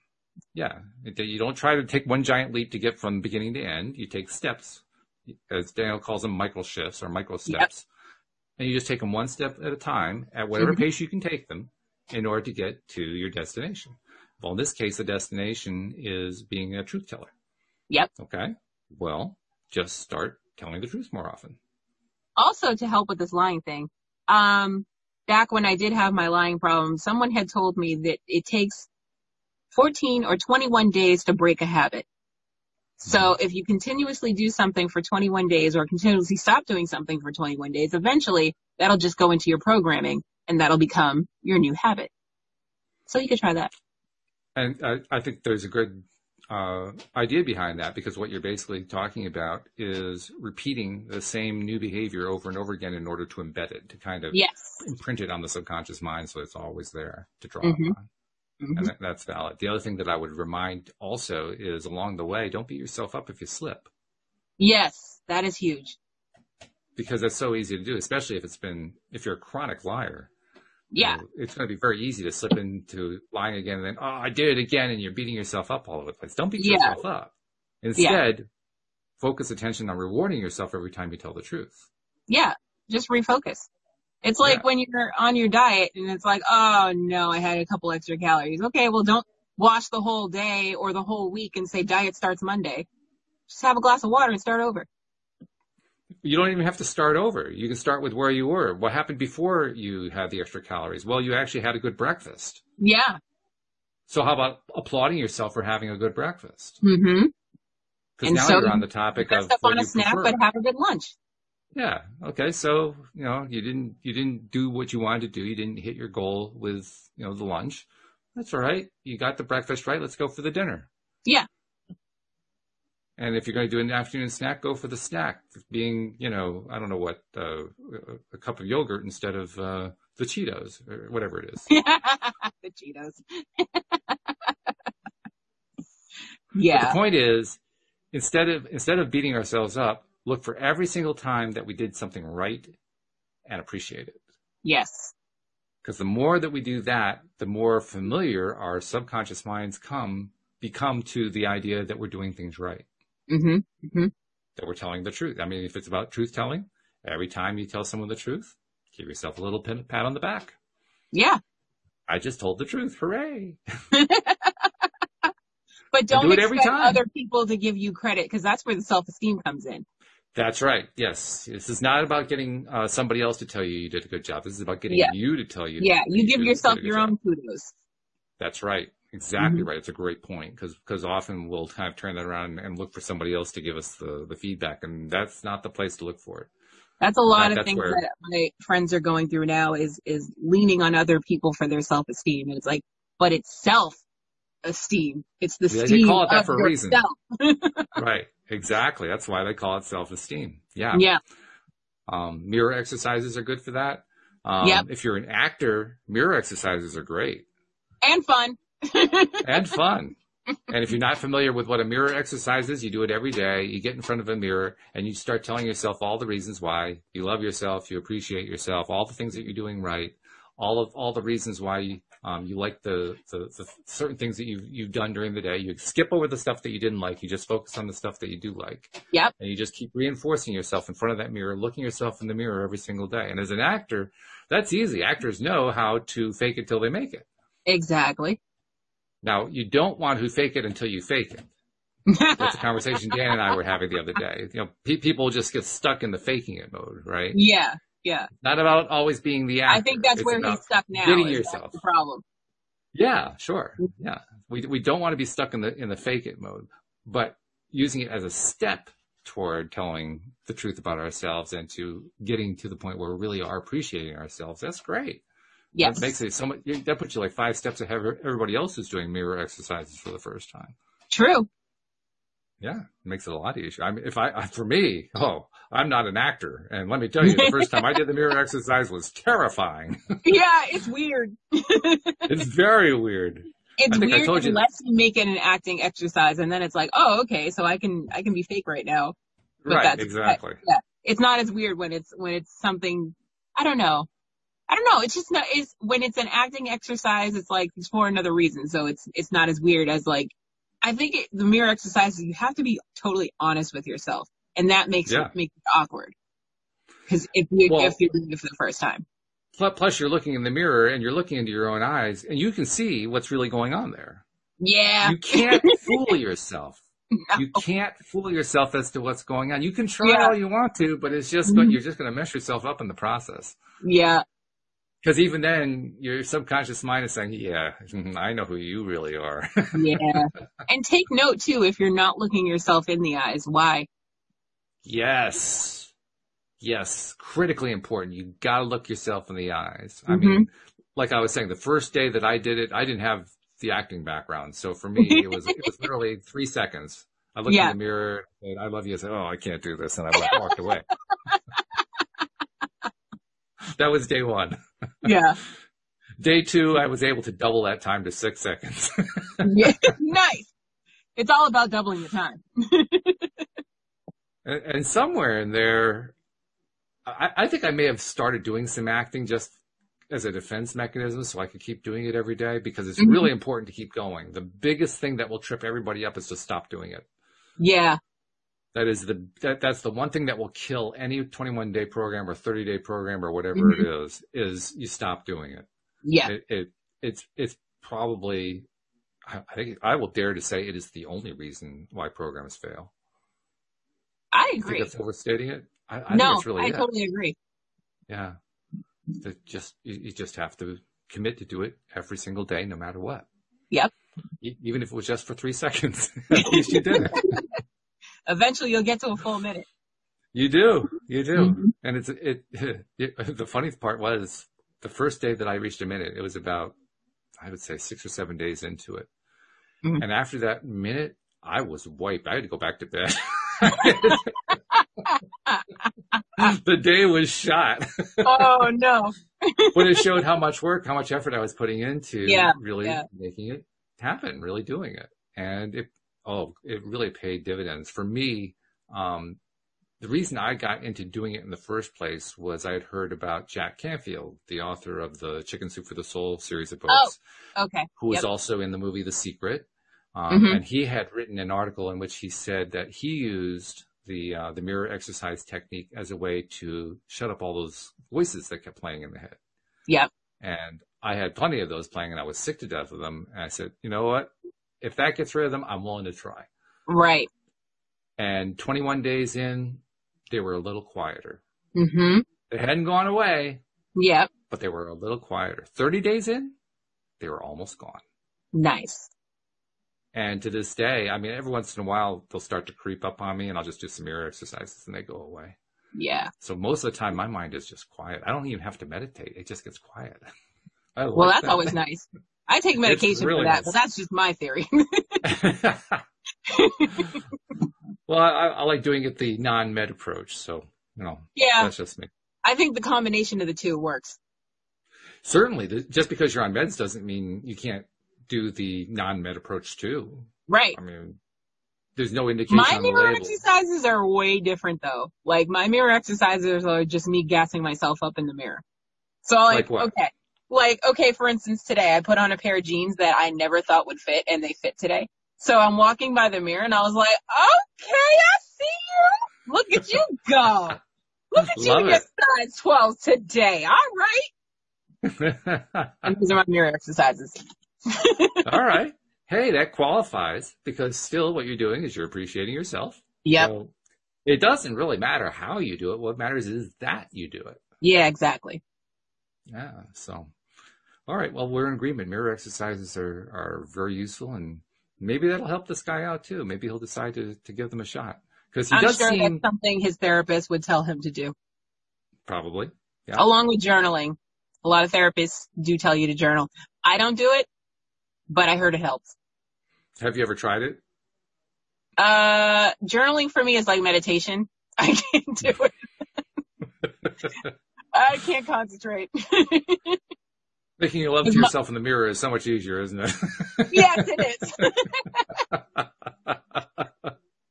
Yeah. You don't try to take one giant leap to get from beginning to end. You take steps, as Daniel calls them, micro shifts or micro steps. Yep. And you just take them one step at a time at whatever mm-hmm. pace you can take them in order to get to your destination. Well, in this case, the destination is being a truth teller. Yep. Okay. Well, just start telling the truth more often. Also, to help with this lying thing, um, back when I did have my lying problem, someone had told me that it takes 14 or 21 days to break a habit. So mm-hmm. if you continuously do something for 21 days or continuously stop doing something for 21 days, eventually that'll just go into your programming and that'll become your new habit. So you could try that. And I, I think there's a good uh, idea behind that because what you're basically talking about is repeating the same new behavior over and over again in order to embed it, to kind of yes. imprint it on the subconscious mind so it's always there to draw mm-hmm. upon. Mm-hmm. And that, that's valid. The other thing that I would remind also is along the way, don't beat yourself up if you slip. Yes, that is huge. Because that's so easy to do, especially if it's been, if you're a chronic liar. Yeah. It's going to be very easy to slip into lying again and then, oh, I did it again. And you're beating yourself up all over the place. Don't beat yeah. yourself up. Instead, yeah. focus attention on rewarding yourself every time you tell the truth. Yeah. Just refocus. It's like yeah. when you're on your diet and it's like, oh no, I had a couple extra calories. Okay, well don't wash the whole day or the whole week and say diet starts Monday. Just have a glass of water and start over. You don't even have to start over. You can start with where you were. What happened before you had the extra calories? Well, you actually had a good breakfast. Yeah. So how about applauding yourself for having a good breakfast? Mm-hmm. Because now so you're on the topic of what on a snack, prefer. but have a good lunch. Yeah. Okay. So, you know, you didn't, you didn't do what you wanted to do. You didn't hit your goal with, you know, the lunch. That's all right. You got the breakfast right. Let's go for the dinner. And if you're going to do an afternoon snack, go for the snack. Being, you know, I don't know what, uh, a cup of yogurt instead of uh, the Cheetos or whatever it is. the Cheetos. yeah. But the point is, instead of instead of beating ourselves up, look for every single time that we did something right and appreciate it. Yes. Because the more that we do that, the more familiar our subconscious minds come, become to the idea that we're doing things right. Mm-hmm. Mm-hmm. That we're telling the truth. I mean, if it's about truth telling, every time you tell someone the truth, give yourself a little pat on the back. Yeah. I just told the truth. Hooray. but don't do it expect every time. other people to give you credit because that's where the self-esteem comes in. That's right. Yes. This is not about getting uh, somebody else to tell you you did a good job. This is about getting Yeah. you to tell you. Yeah. that You give yourself did a good your job. own kudos. That's right. Exactly Mhm. right. It's a great point because because often we'll kind of turn that around and look for somebody else to give us the, the feedback, and that's not the place to look for it. That's a lot That- of things where- that my friends are going through now is, is leaning on other people for their self-esteem. And it's like, but it's self-esteem. It's the Yeah, they esteem call it that for a reason. right. Exactly. That's why they call it self esteem. Yeah. Yeah. Um, mirror exercises are good for that. Um, Yep. If you're an actor, mirror exercises are great And fun. And fun. And if you're not familiar with what a mirror exercise is, you do it every day. You get in front of a mirror and you start telling yourself all the reasons why you love yourself, you appreciate yourself, all the things that you're doing right, all of all the reasons why you, um, you like the, the, the certain things that you've you've done during the day. You skip over the stuff that you didn't like. You just focus on the stuff that you do like. Yep. And you just keep reinforcing yourself in front of that mirror, looking yourself in the mirror every single day. And as an actor, that's easy. Actors know how to fake it till they make it. Exactly. Now, you don't want to fake it until you fake it. That's a conversation Dan and I were having the other day. You know, pe- people just get stuck in the faking it mode, right? yeah. Yeah. Not about always being the actor. I think that's It's where he's stuck now. getting yourself. The problem. Yeah, sure. Yeah. We, we don't want to be stuck in the, in the fake it mode, but using it as a step toward telling the truth about ourselves and to getting to the point where we really are appreciating ourselves. That's great. Yes. That makes it so much, that puts you like five steps ahead of everybody else who's doing mirror exercises for the first time. True. Yeah, it makes it a lot easier. I mean, if I, I- for me, oh, I'm not an actor. And let me tell you, the first time I did the mirror exercise was terrifying. Yeah. It's weird. it's very weird. It's weird you- unless you make it an acting exercise and then it's like, oh, okay, so I can, I can be fake right now. But right, that's- exactly. Yeah. It's not as weird when it's, when it's something, I don't know. I don't know. It's just not, it's, when it's an acting exercise, it's like, it's for another reason. So it's, it's not as weird as like, I think it, the mirror exercises, you have to be totally honest with yourself. And that makes Yeah. it, makes it awkward. Cause if you, Well- if you're doing it for the first time. Plus, you're looking in the mirror and you're looking into your own eyes and you can see what's really going on there. Yeah. You can't fool yourself. You can't fool yourself as to what's going on. You can try Yeah. all you want to, but it's just, Mhm. you're just going to mess yourself up in the process. Yeah. Because even then, your subconscious mind is saying, yeah, I know who you really are. Yeah. and take note too, if you're not looking yourself in the eyes, why? Yes. Yes. Critically important. You gotta look yourself in the eyes. I Mhm. mean, like I was saying, the first day that I did it, I didn't have the acting background. So for me, it was, it was literally three seconds. I looked Yeah. in the mirror and I love you. I said, Oh, I can't do this. And I walked away. that was day one. Yeah. Day two, I was able to double that time to six seconds. yeah. nice. It's all about doubling the time. And, and somewhere in there, I, I think I may have started doing some acting just as a defense mechanism so I could keep doing it every day because it's Mhm. really important to keep going. The biggest thing that will trip everybody up is to stop doing it. Yeah. That is the, that, that's the one thing that will kill any 21 day program or 30 day program or whatever it mm-hmm. is, is you stop doing it. Yeah. It, it, it's, it's probably, I I think I will dare to say it is the only reason why programs fail. I You think agree. that's overstating it? I, I no, think it's really I it. totally agree. Yeah. That just you, you just have to commit to do it every single day, no matter what. Yep. E- even if it was just for three seconds, at least you did it. Eventually you'll get to a full minute. You do, you do. Mhm. And it's it, it. The funny part was the first day that I reached a minute. It was about I would say six or seven days into it, Mhm. and after that minute, I was wiped. I had to go back to bed. the day was shot. oh no. but it showed how much work, how much effort I was putting into Yeah, really yeah. making it happen, really doing it. And it, oh, it really paid dividends for me. Um, the reason I got into doing it in the first place was I had heard about Jack Canfield, the author of the Chicken Soup for the Soul series of books. Oh, okay. Who was also in the movie The Secret. Um, mm-hmm. And he had written an article in which he said that he used the uh, the mirror exercise technique as a way to shut up all those voices that kept playing in the head. Yep. And I had plenty of those playing, and I was sick to death of them. And I said, you know what? If that gets rid of them, I'm willing to try. Right. And 21 days in, they were a little quieter. Mm-hmm. They hadn't gone away. Yep. But they were a little quieter. 30 days in, they were almost gone. Nice. And to this day, I mean, every once in a while they'll start to creep up on me and I'll just do some mirror exercises and they go away. Yeah. So most of the time my mind is just quiet. I don't even have to meditate. It just gets quiet. well, that's that. always nice. I take medication really for that, nice. but that's just my theory. well, I, I, like doing it the non-med approach. So, you know, yeah, that's just me. I think the combination of the two works. Certainly, just because you're on meds doesn't mean you can't do the non-med approach too. Right. I mean, there's no indication. My mirror exercises are way different though. Like my mirror exercises are just me gassing myself up in the mirror. So like, like okay, like okay, for instance, today I put on a pair of jeans that I never thought would fit, and they fit today. So I'm walking by the mirror and I was like, okay, I see you. Look at you go. Look at Love you get size 12 today. All right. and these are my mirror exercises. All right. Hey, that qualifies because still what you're doing is you're appreciating yourself. Yep. So it doesn't really matter how you do it. What matters is that you do it. Yeah, exactly. Yeah. So, all right. Well, we're in agreement. Mirror exercises are, are very useful and maybe that'll help this guy out too. Maybe he'll decide to, to give them a shot because he I'm does sure seem that's something his therapist would tell him to do. Probably. Yeah. Along with journaling. A lot of therapists do tell you to journal. I don't do it, but I heard it helps. Have you ever tried it? Uh, journaling for me is like meditation. I can't do it. I can't concentrate. Making love to yourself in the mirror is so much easier, isn't it? yes, it is.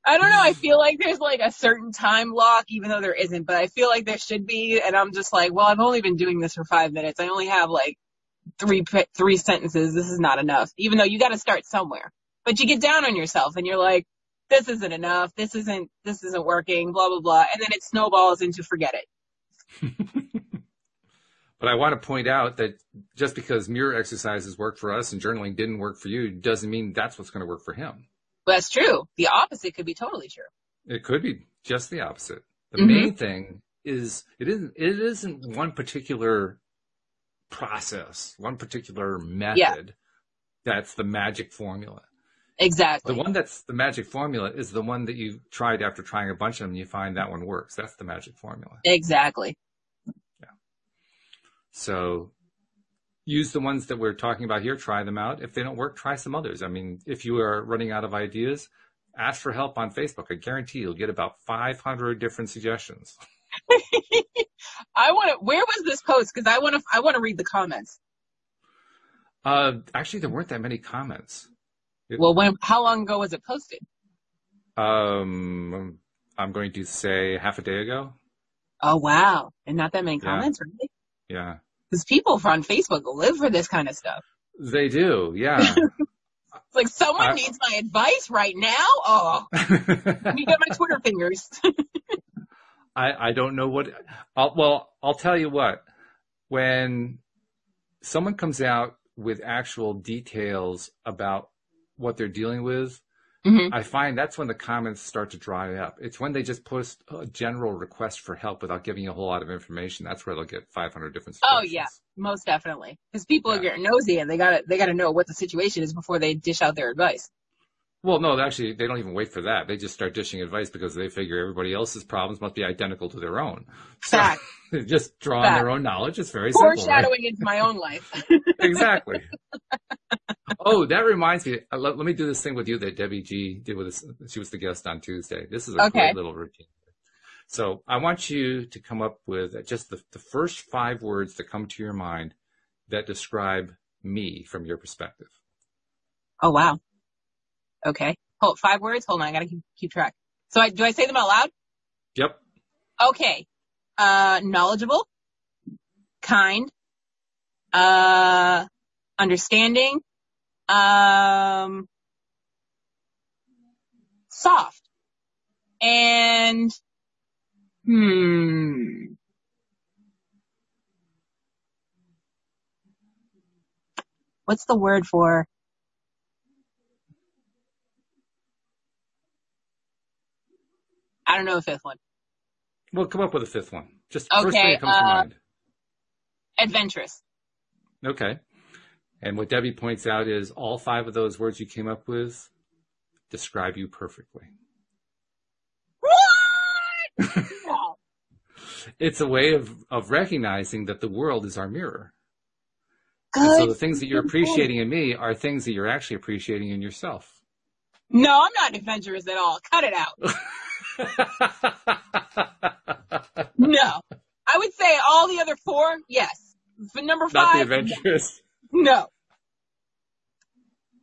I don't know. I feel like there's like a certain time lock, even though there isn't, but I feel like there should be. And I'm just like, well, I've only been doing this for five minutes. I only have like three, three sentences. This is not enough, even though you got to start somewhere, but you get down on yourself and you're like, this isn't enough. This isn't, this isn't working, blah, blah, blah. And then it snowballs into forget it. But I want to point out that just because mirror exercises work for us and journaling didn't work for you doesn't mean that's what's going to work for him. Well, That's true. The opposite could be totally true. It could be just the opposite. The mm-hmm. main thing is it isn't it isn't one particular process, one particular method yeah. that's the magic formula. Exactly. The one that's the magic formula is the one that you tried after trying a bunch of them and you find that one works. That's the magic formula. Exactly. So use the ones that we're talking about here, try them out. If they don't work, try some others. I mean, if you are running out of ideas, ask for help on Facebook. I guarantee you'll get about 500 different suggestions. I want to, where was this post? Cause I want to, I want to read the comments. Uh, actually there weren't that many comments. It, well, when, how long ago was it posted? Um, I'm going to say half a day ago. Oh, wow. And not that many comments, yeah. really? Yeah. Because people on Facebook live for this kind of stuff. They do, yeah. it's like someone I, needs my advice right now. Oh, you got my Twitter fingers. I I don't know what. I'll, well, I'll tell you what. When someone comes out with actual details about what they're dealing with, Mm-hmm. I find that's when the comments start to dry up. It's when they just post a general request for help without giving you a whole lot of information. That's where they'll get 500 different. Oh yeah, most definitely. Because people yeah. are getting nosy and they gotta they gotta know what the situation is before they dish out their advice. Well, no, actually, they don't even wait for that. They just start dishing advice because they figure everybody else's problems must be identical to their own. Fact. So, just draw on their own knowledge. It's very simple. Foreshadowing right? into my own life. exactly. Oh, that reminds me. Uh, let, let, me do this thing with you that Debbie G did with us. She was the guest on Tuesday. This is a okay. great little routine. So I want you to come up with just the, the first five words that come to your mind that describe me from your perspective. Oh, wow. Okay. Hold five words. Hold on. I gotta keep, keep track. So I, do I say them out loud? Yep. Okay. Uh, knowledgeable, kind, uh, understanding, um, soft, and, hmm. What's the word for I don't know a fifth one. We'll come up with a fifth one. Just first thing that comes to uh, mind. Adventurous. Okay. And what Debbie points out is all five of those words you came up with describe you perfectly. What? It's a way of, of recognizing that the world is our mirror. So the things that you're appreciating in me are things that you're actually appreciating in yourself. No, I'm not adventurous at all. Cut it out. No. I would say all the other four, yes. But number five. Not the adventurous. No.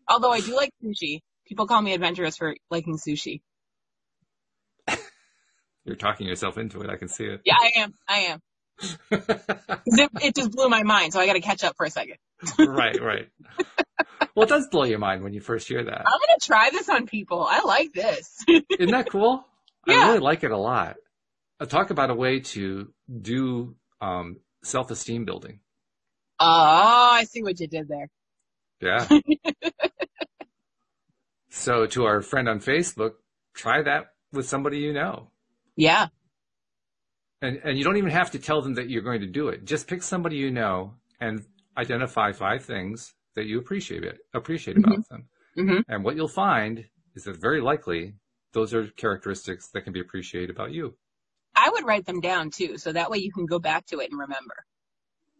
Although I do like sushi. People call me adventurous for liking sushi. You're talking yourself into it. I can see it. Yeah, I am. I am. It, it just blew my mind, so I gotta catch up for a second. right, right. Well, it does blow your mind when you first hear that. I'm gonna try this on people. I like this. Isn't that cool? Yeah. I really like it a lot. Uh, talk about a way to do um, self-esteem building. Oh, I see what you did there. Yeah. so to our friend on Facebook, try that with somebody you know. Yeah. And, and you don't even have to tell them that you're going to do it. Just pick somebody you know and identify five things that you appreciate it, appreciate about them. hmm And what you'll find is that very likely those are characteristics that can be appreciated about you. I would write them down too, so that way you can go back to it and remember.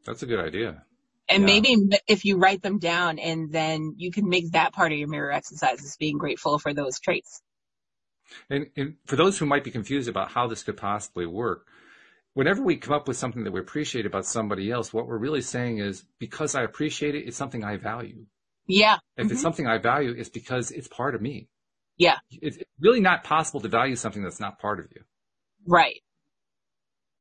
That's a good idea. And Yeah. maybe if you write them down and then you can make that part of your mirror exercises being grateful for those traits. And, and for those who might be confused about how this could possibly work, whenever we come up with something that we appreciate about somebody else, what we're really saying is because I appreciate it, it's something I value. Yeah. If Mhm. it's something I value, it's because it's part of me. Yeah. It's really not possible to value something that's not part of you. Right.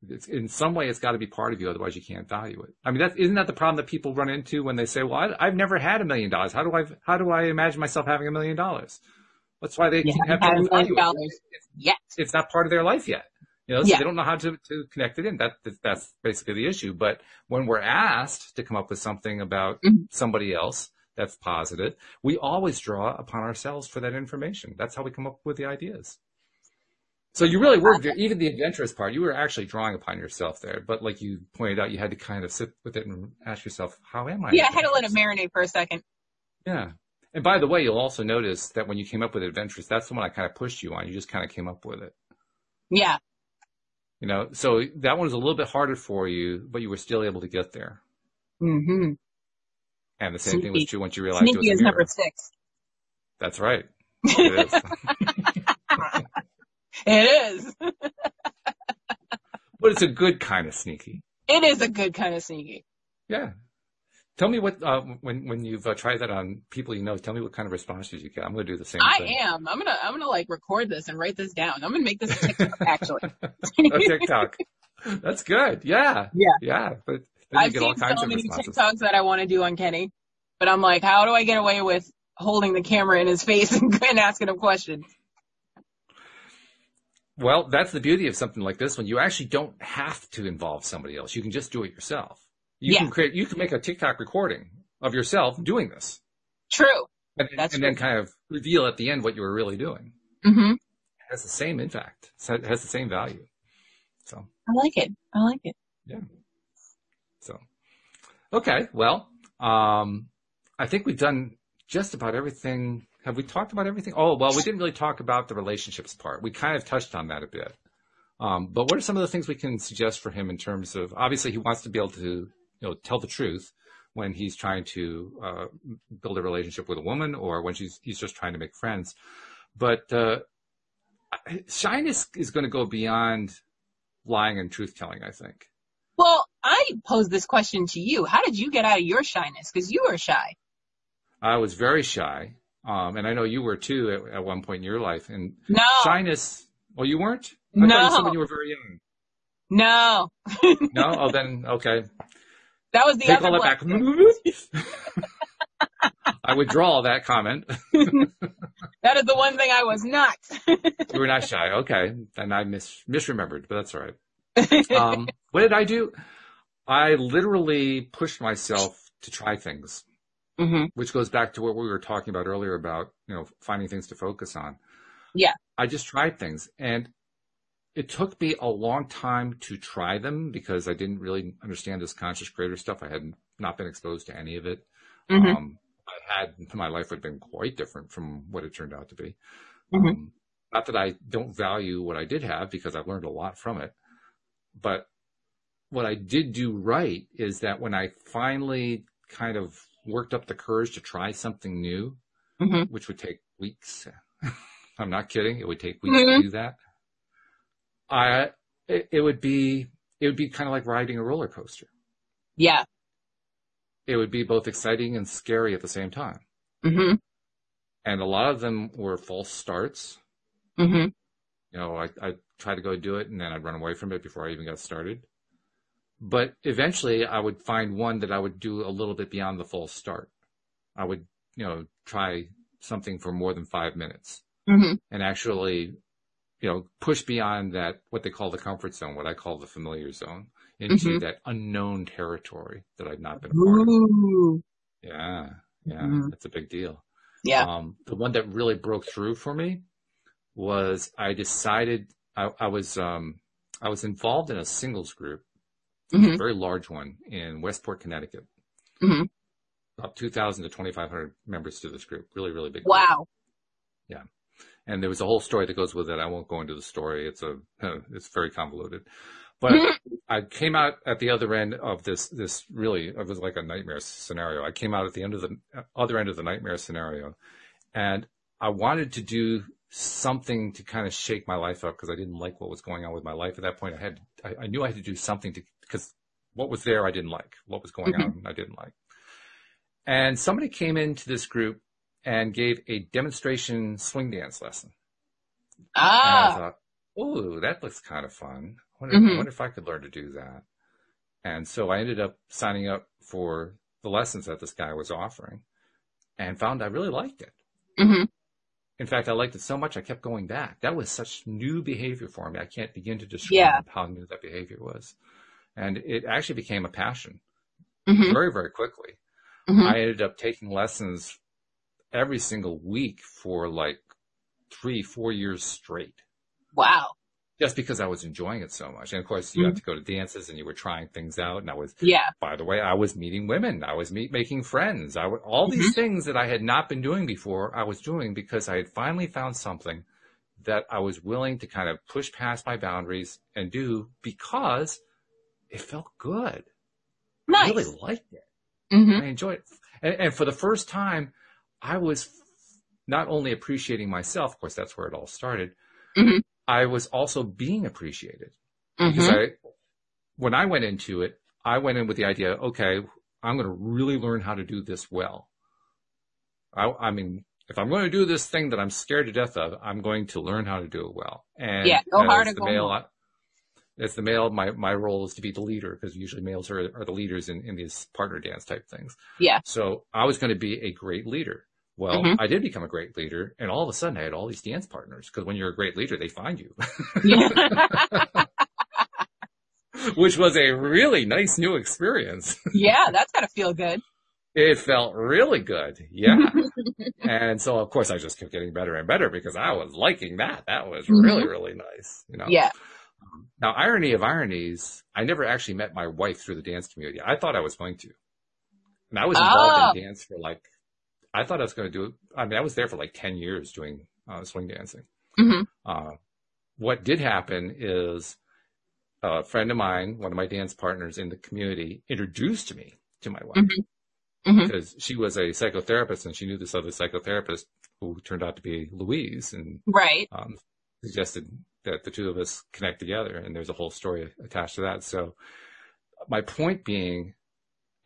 It's, in some way, it's got to be part of you, otherwise you can't value it. I mean, that isn't that the problem that people run into when they say, "Well, I, I've never had a million dollars. How do I how do I imagine myself having a million dollars?" That's why they can't have haven't trouble had a million valuing it. dollars yet. it's not part of their life yet. You know, so Yeah. they don't know how to, to connect it in. That, that that's basically the issue. But when we're asked to come up with something about Mhm. somebody else that's positive, we always draw upon ourselves for that information. That's how we come up with the ideas. So you really were even the adventurous part. You were actually drawing upon yourself there. But like you pointed out, you had to kind of sit with it and ask yourself, "How am I?" Yeah, I had to let it marinate for a second. Yeah. And by the way, you'll also notice that when you came up with adventurous, that's the one I kind of pushed you on. You just kind of came up with it. Yeah. You know, so that one was a little bit harder for you, but you were still able to get there. Mm-hmm. And the same thing was Sneaky. true once you realized it was is mirror. number six. That's right. It is. But it's a good kind of sneaky. It is a good kind of sneaky. Yeah. Tell me what uh, when when you've uh, tried that on people you know. Tell me what kind of responses you get. I'm going to do the same I thing. am. I'm gonna. I'm gonna like record this and write this down. I'm gonna make this a TikTok actually. a TikTok. That's good. Yeah. Yeah. Yeah. But then I've get all seen kinds so of many responses. TikToks that I want to do on Kenny, but I'm like, how do I get away with holding the camera in his face and, and asking him questions? Well, that's the beauty of something like this one. You actually don't have to involve somebody else. You can just do it yourself. You Yeah. can create, you can make a TikTok recording of yourself doing this. True. And, That's and then kind of reveal at the end what you were really doing. hmm It has the same impact. It has the same value. So, I like it. I like it. yeah. So, okay. Well, um, I think we've done just about everything. Have we talked about everything? Oh, well, we didn't really talk about the relationships part. We kind of touched on that a bit. Um, but what are some of the things we can suggest for him in terms of, obviously he wants to be able to, you know, tell the truth when he's trying to, uh, build a relationship with a woman or when she's, he's just trying to make friends. But, uh, shyness is going to go beyond lying and truth telling, I think. Well, I posed this question to you. How did you get out of your shyness? Because you were shy. I was very shy. Um, and I know you were too at, at one point in your life. And No. shyness, Oh, you weren't? I No. you when you were very young. No, No? Oh, then, okay. that was the Take other all one. back. I withdraw that comment. That is the one thing I was not. You were not shy. Okay. And I mis- misremembered, but that's all right. Um, what did I do? I literally pushed myself to try things, hmm which goes back to what we were talking about earlier about, you know, finding things to focus on. Yeah. I just tried things and it took me a long time to try them because I didn't really understand this conscious creator stuff. I had not been exposed to any of it. hmm Um, I had my life would have been quite different from what it turned out to be. Mhm. Um, not that I don't value what I did have because I've learned a lot from it, but what I did do right is that when I finally kind of worked up the courage to try something new, hmm which would take weeks. I'm not kidding. It would take weeks Mhm. to do that. I, it, it would be, it would be kind of like riding a roller coaster. Yeah. It would be both exciting and scary at the same time. hmm And a lot of them were false starts. hmm You know, I, I tried to go do it and then I'd run away from it before I even got started. But eventually I would find one that I would do a little bit beyond the full start. I would, you know, try something for more than five minutes hmm and actually, you know, push beyond that, what they call the comfort zone, what I call the familiar zone into Mhm. that unknown territory that I'd not been a part of. Yeah. Yeah. Mhm. That's a big deal. Yeah. Um, the one that really broke through for me was I decided I, I was um, I was involved in a singles group, hmm a very large one in Westport, Connecticut. Mhm. About 2,000 to 2,500 members to this group. Really, really big. group. Wow. Yeah. And there was a whole story that goes with it. I won't go into the story. It's a it's very convoluted. But I came out at the other end of this this really it was like a nightmare scenario. I came out at the end of the other end of the nightmare scenario, and I wanted to do something to kind of shake my life up because I didn't like what was going on with my life at that point. I had I, I knew I had to do something to because what was there I didn't like. What was going Mhm. on I didn't like. And somebody came into this group and gave a demonstration swing dance lesson. And I Ah. thought, oh, that looks kind of fun. I wonder, I Mhm. wonder if I could learn to do that. And so I ended up signing up for the lessons that this guy was offering and found I really liked it. hmm In fact, I liked it so much I kept going back. That was such new behavior for me. I can't begin to describe Yeah. how new that behavior was. And it actually became a passion hmm very, very quickly. hmm I ended up taking lessons every single week for like three, four years straight. Wow. just because I was enjoying it so much. And of course, you had to go to dances and you were trying things out. And I was, Yeah. by the way, I was meeting women. I was meet, making friends. I would, all these things that I had not been doing before, I was doing because I had finally found something that I was willing to kind of push past my boundaries and do because it felt good. I Nice. really liked it. hmm I enjoyed it. And, and for the first time, I was not only appreciating myself, of course, that's where it all started. Mhm. I was also being appreciated hmm because I, when I went into it, I went in with the idea, okay, I'm going to really learn how to do this well. I, I mean, if I'm going to do this thing that I'm scared to death of, I'm going to learn how to do it well. And Yeah, go hard or go male. As the male, my, my role is to be the leader because usually males are, are the leaders in, in these partner dance type things. Yeah. So I was going to be a great leader. Well, Mhm. I did become a great leader and all of a sudden I had all these dance partners because when you're a great leader, they find you, which was a really nice new experience. yeah, that's gotta feel good. It felt really good. Yeah. and so of course I just kept getting better and better because I was liking that. That was really, really nice. You know, Yeah. Now irony of ironies, I never actually met my wife through the dance community. I thought I was going to. And I was involved in dance for like, I thought I was going to do, I mean, I was there for like 10 years doing uh, swing dancing. hmm Uh, what did happen is a friend of mine, one of my dance partners in the community, introduced me to my wife Mhm. because she was a psychotherapist and she knew this other psychotherapist who turned out to be Louise and Right. um, suggested that the two of us connect together. And there's a whole story attached to that. So my point being,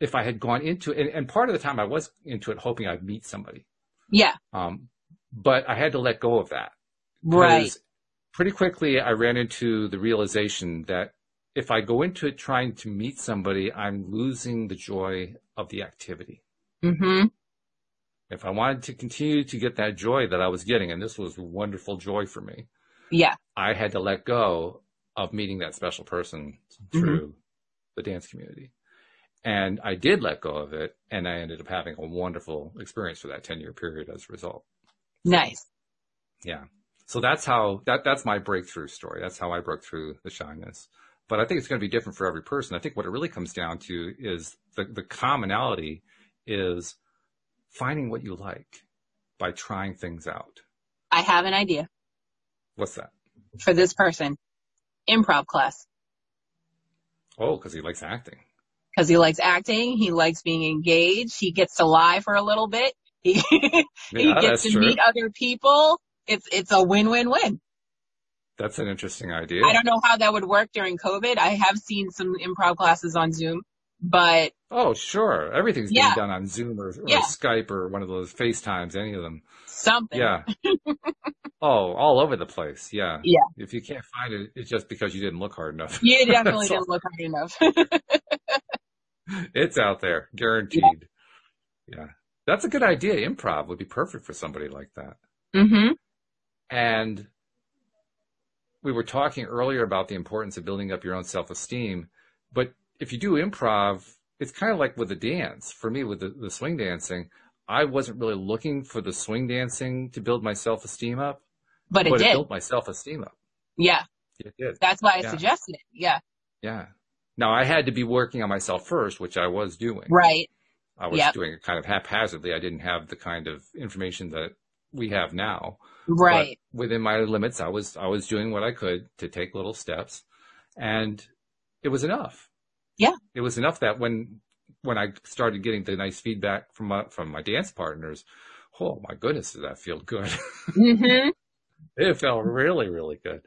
if I had gone into it, and, and part of the time I was into it hoping I'd meet somebody, Yeah. um, but I had to let go of that. Right. pretty quickly I ran into the realization that if I go into it trying to meet somebody, I'm losing the joy of the activity. Mm-hmm. If I wanted to continue to get that joy that I was getting, and this was wonderful joy for me, Yeah. I had to let go of meeting that special person through mm-hmm. the dance community. And I did let go of it, and I ended up having a wonderful experience for that 10 year period as a result. Nice. Yeah. So that's how, that, that's my breakthrough story. That's how I broke through the shyness. But I think it's going to be different for every person. I think what it really comes down to is the, the commonality is finding what you like by trying things out. I have an idea What's that? for this person. Improv class. Oh, because he likes acting. Cause he likes acting. He likes being engaged. He gets to lie for a little bit. He, he gets to true. meet other people. It's, it's a win-win-win. That's an interesting idea. I don't know how that would work during COVID. I have seen some improv classes on Zoom, but Oh, sure. Everything's Yeah. being done on Zoom or, or Yeah. Skype or one of those FaceTimes, any of them. something. Yeah. oh, all over the place. Yeah. Yeah. If you can't find it, it's just because you didn't look hard enough. You definitely didn't look hard enough. It's out there, guaranteed. Yeah. That's a good idea. Improv would be perfect for somebody like that. hmm And we were talking earlier about the importance of building up your own self-esteem. But if you do improv, it's kind of like with the dance. For me, with the, the swing dancing, I wasn't really looking for the swing dancing to build my self-esteem up, But it but it did. built my self-esteem up. Yeah. It did. That's why I Yeah. suggested it. Yeah. Yeah. Now I had to be working on myself first, which I was doing. Right. I was Yep. doing it kind of haphazardly. I didn't have the kind of information that we have now. Right. But within my limits, I was, I was doing what I could to take little steps and it was enough. Yeah. It was enough that when, when I started getting the nice feedback from my, from my dance partners, oh my goodness, did that feel good? hmm it felt really, really good.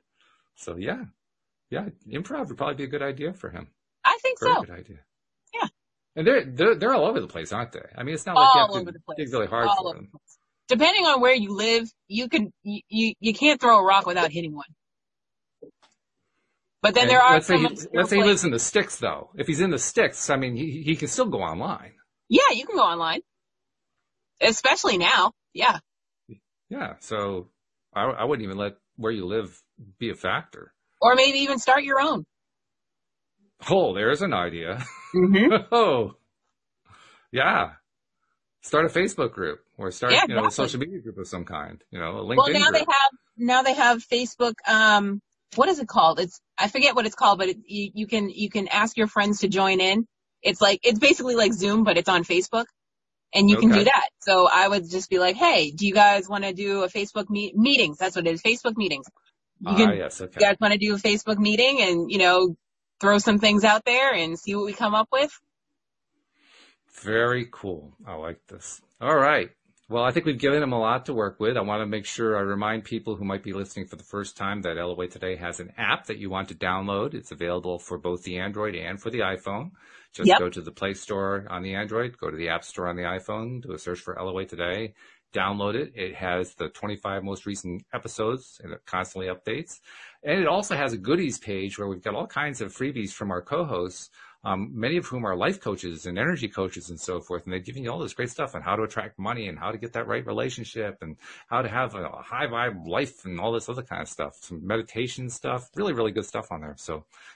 So yeah, yeah, improv would probably be a good idea for him. I think Very so. good idea. Yeah. And they're, they're, they're all over the place, aren't they? I mean, it's not All like you have over to the place. dig really hard All for over them. the place. Depending on where you live, you can you, you you can't throw a rock without hitting one. But then And there are let's say, he, let's say he lives in the sticks though. If he's in the sticks, I mean, he, he can still go online. Yeah, you can go online. Especially now. Yeah. Yeah. So I, I wouldn't even let where you live be a factor. Or maybe even start your own. Oh, there's an idea. Mm-hmm. oh, yeah. Start a Facebook group or start, Yeah, you know, a social media group of some kind, you know, a LinkedIn Well, now group. they have now they have Facebook. Um, what is it called? It's I forget what it's called, but it, you you can you can ask your friends to join in. It's like it's basically like Zoom, but it's on Facebook, and you can do that. So I would just be like, hey, do you guys want to do a Facebook meet meetings? That's what it is, Facebook meetings. You ah, can yes. Okay. you guys want to do a Facebook meeting and you know throw some things out there and see what we come up with. Very cool. I like this. All right. Well, I think we've given them a lot to work with. I want to make sure I remind people who might be listening for the first time that LOA Today has an app that you want to download. It's available for both the Android and for the iPhone. Just Yep. go to the Play Store on the Android, go to the App Store on the iPhone, do a search for LOA Today, download it. It has the 25 most recent episodes and it constantly updates. And it also has a goodies page where we've got all kinds of freebies from our co-hosts um, many of whom are life coaches and energy coaches and so forth. And they're giving you all this great stuff on how to attract money and how to get that right relationship and how to have a high vibe life and all this other kind of stuff. Some meditation stuff, really, really good stuff on there. So,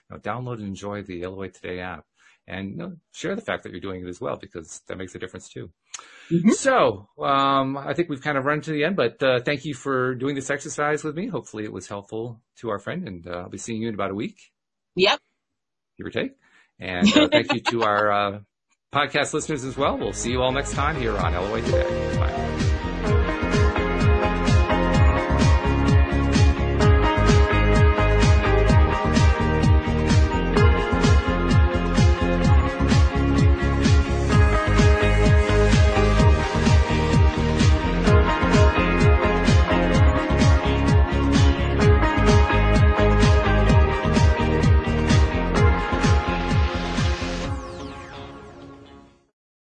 you know, download and enjoy the LOA Today app and you know, share the fact that you're doing it as well because that makes a difference too. Mhm. So, um, I think we've kind of run to the end, but uh, thank you for doing this exercise with me. Hopefully it was helpful to our friend and uh, I'll be seeing you in about a week Yep. give or take. And uh, thank you to our uh, podcast listeners as well. We'll see you all next time here on LOA Today. Bye.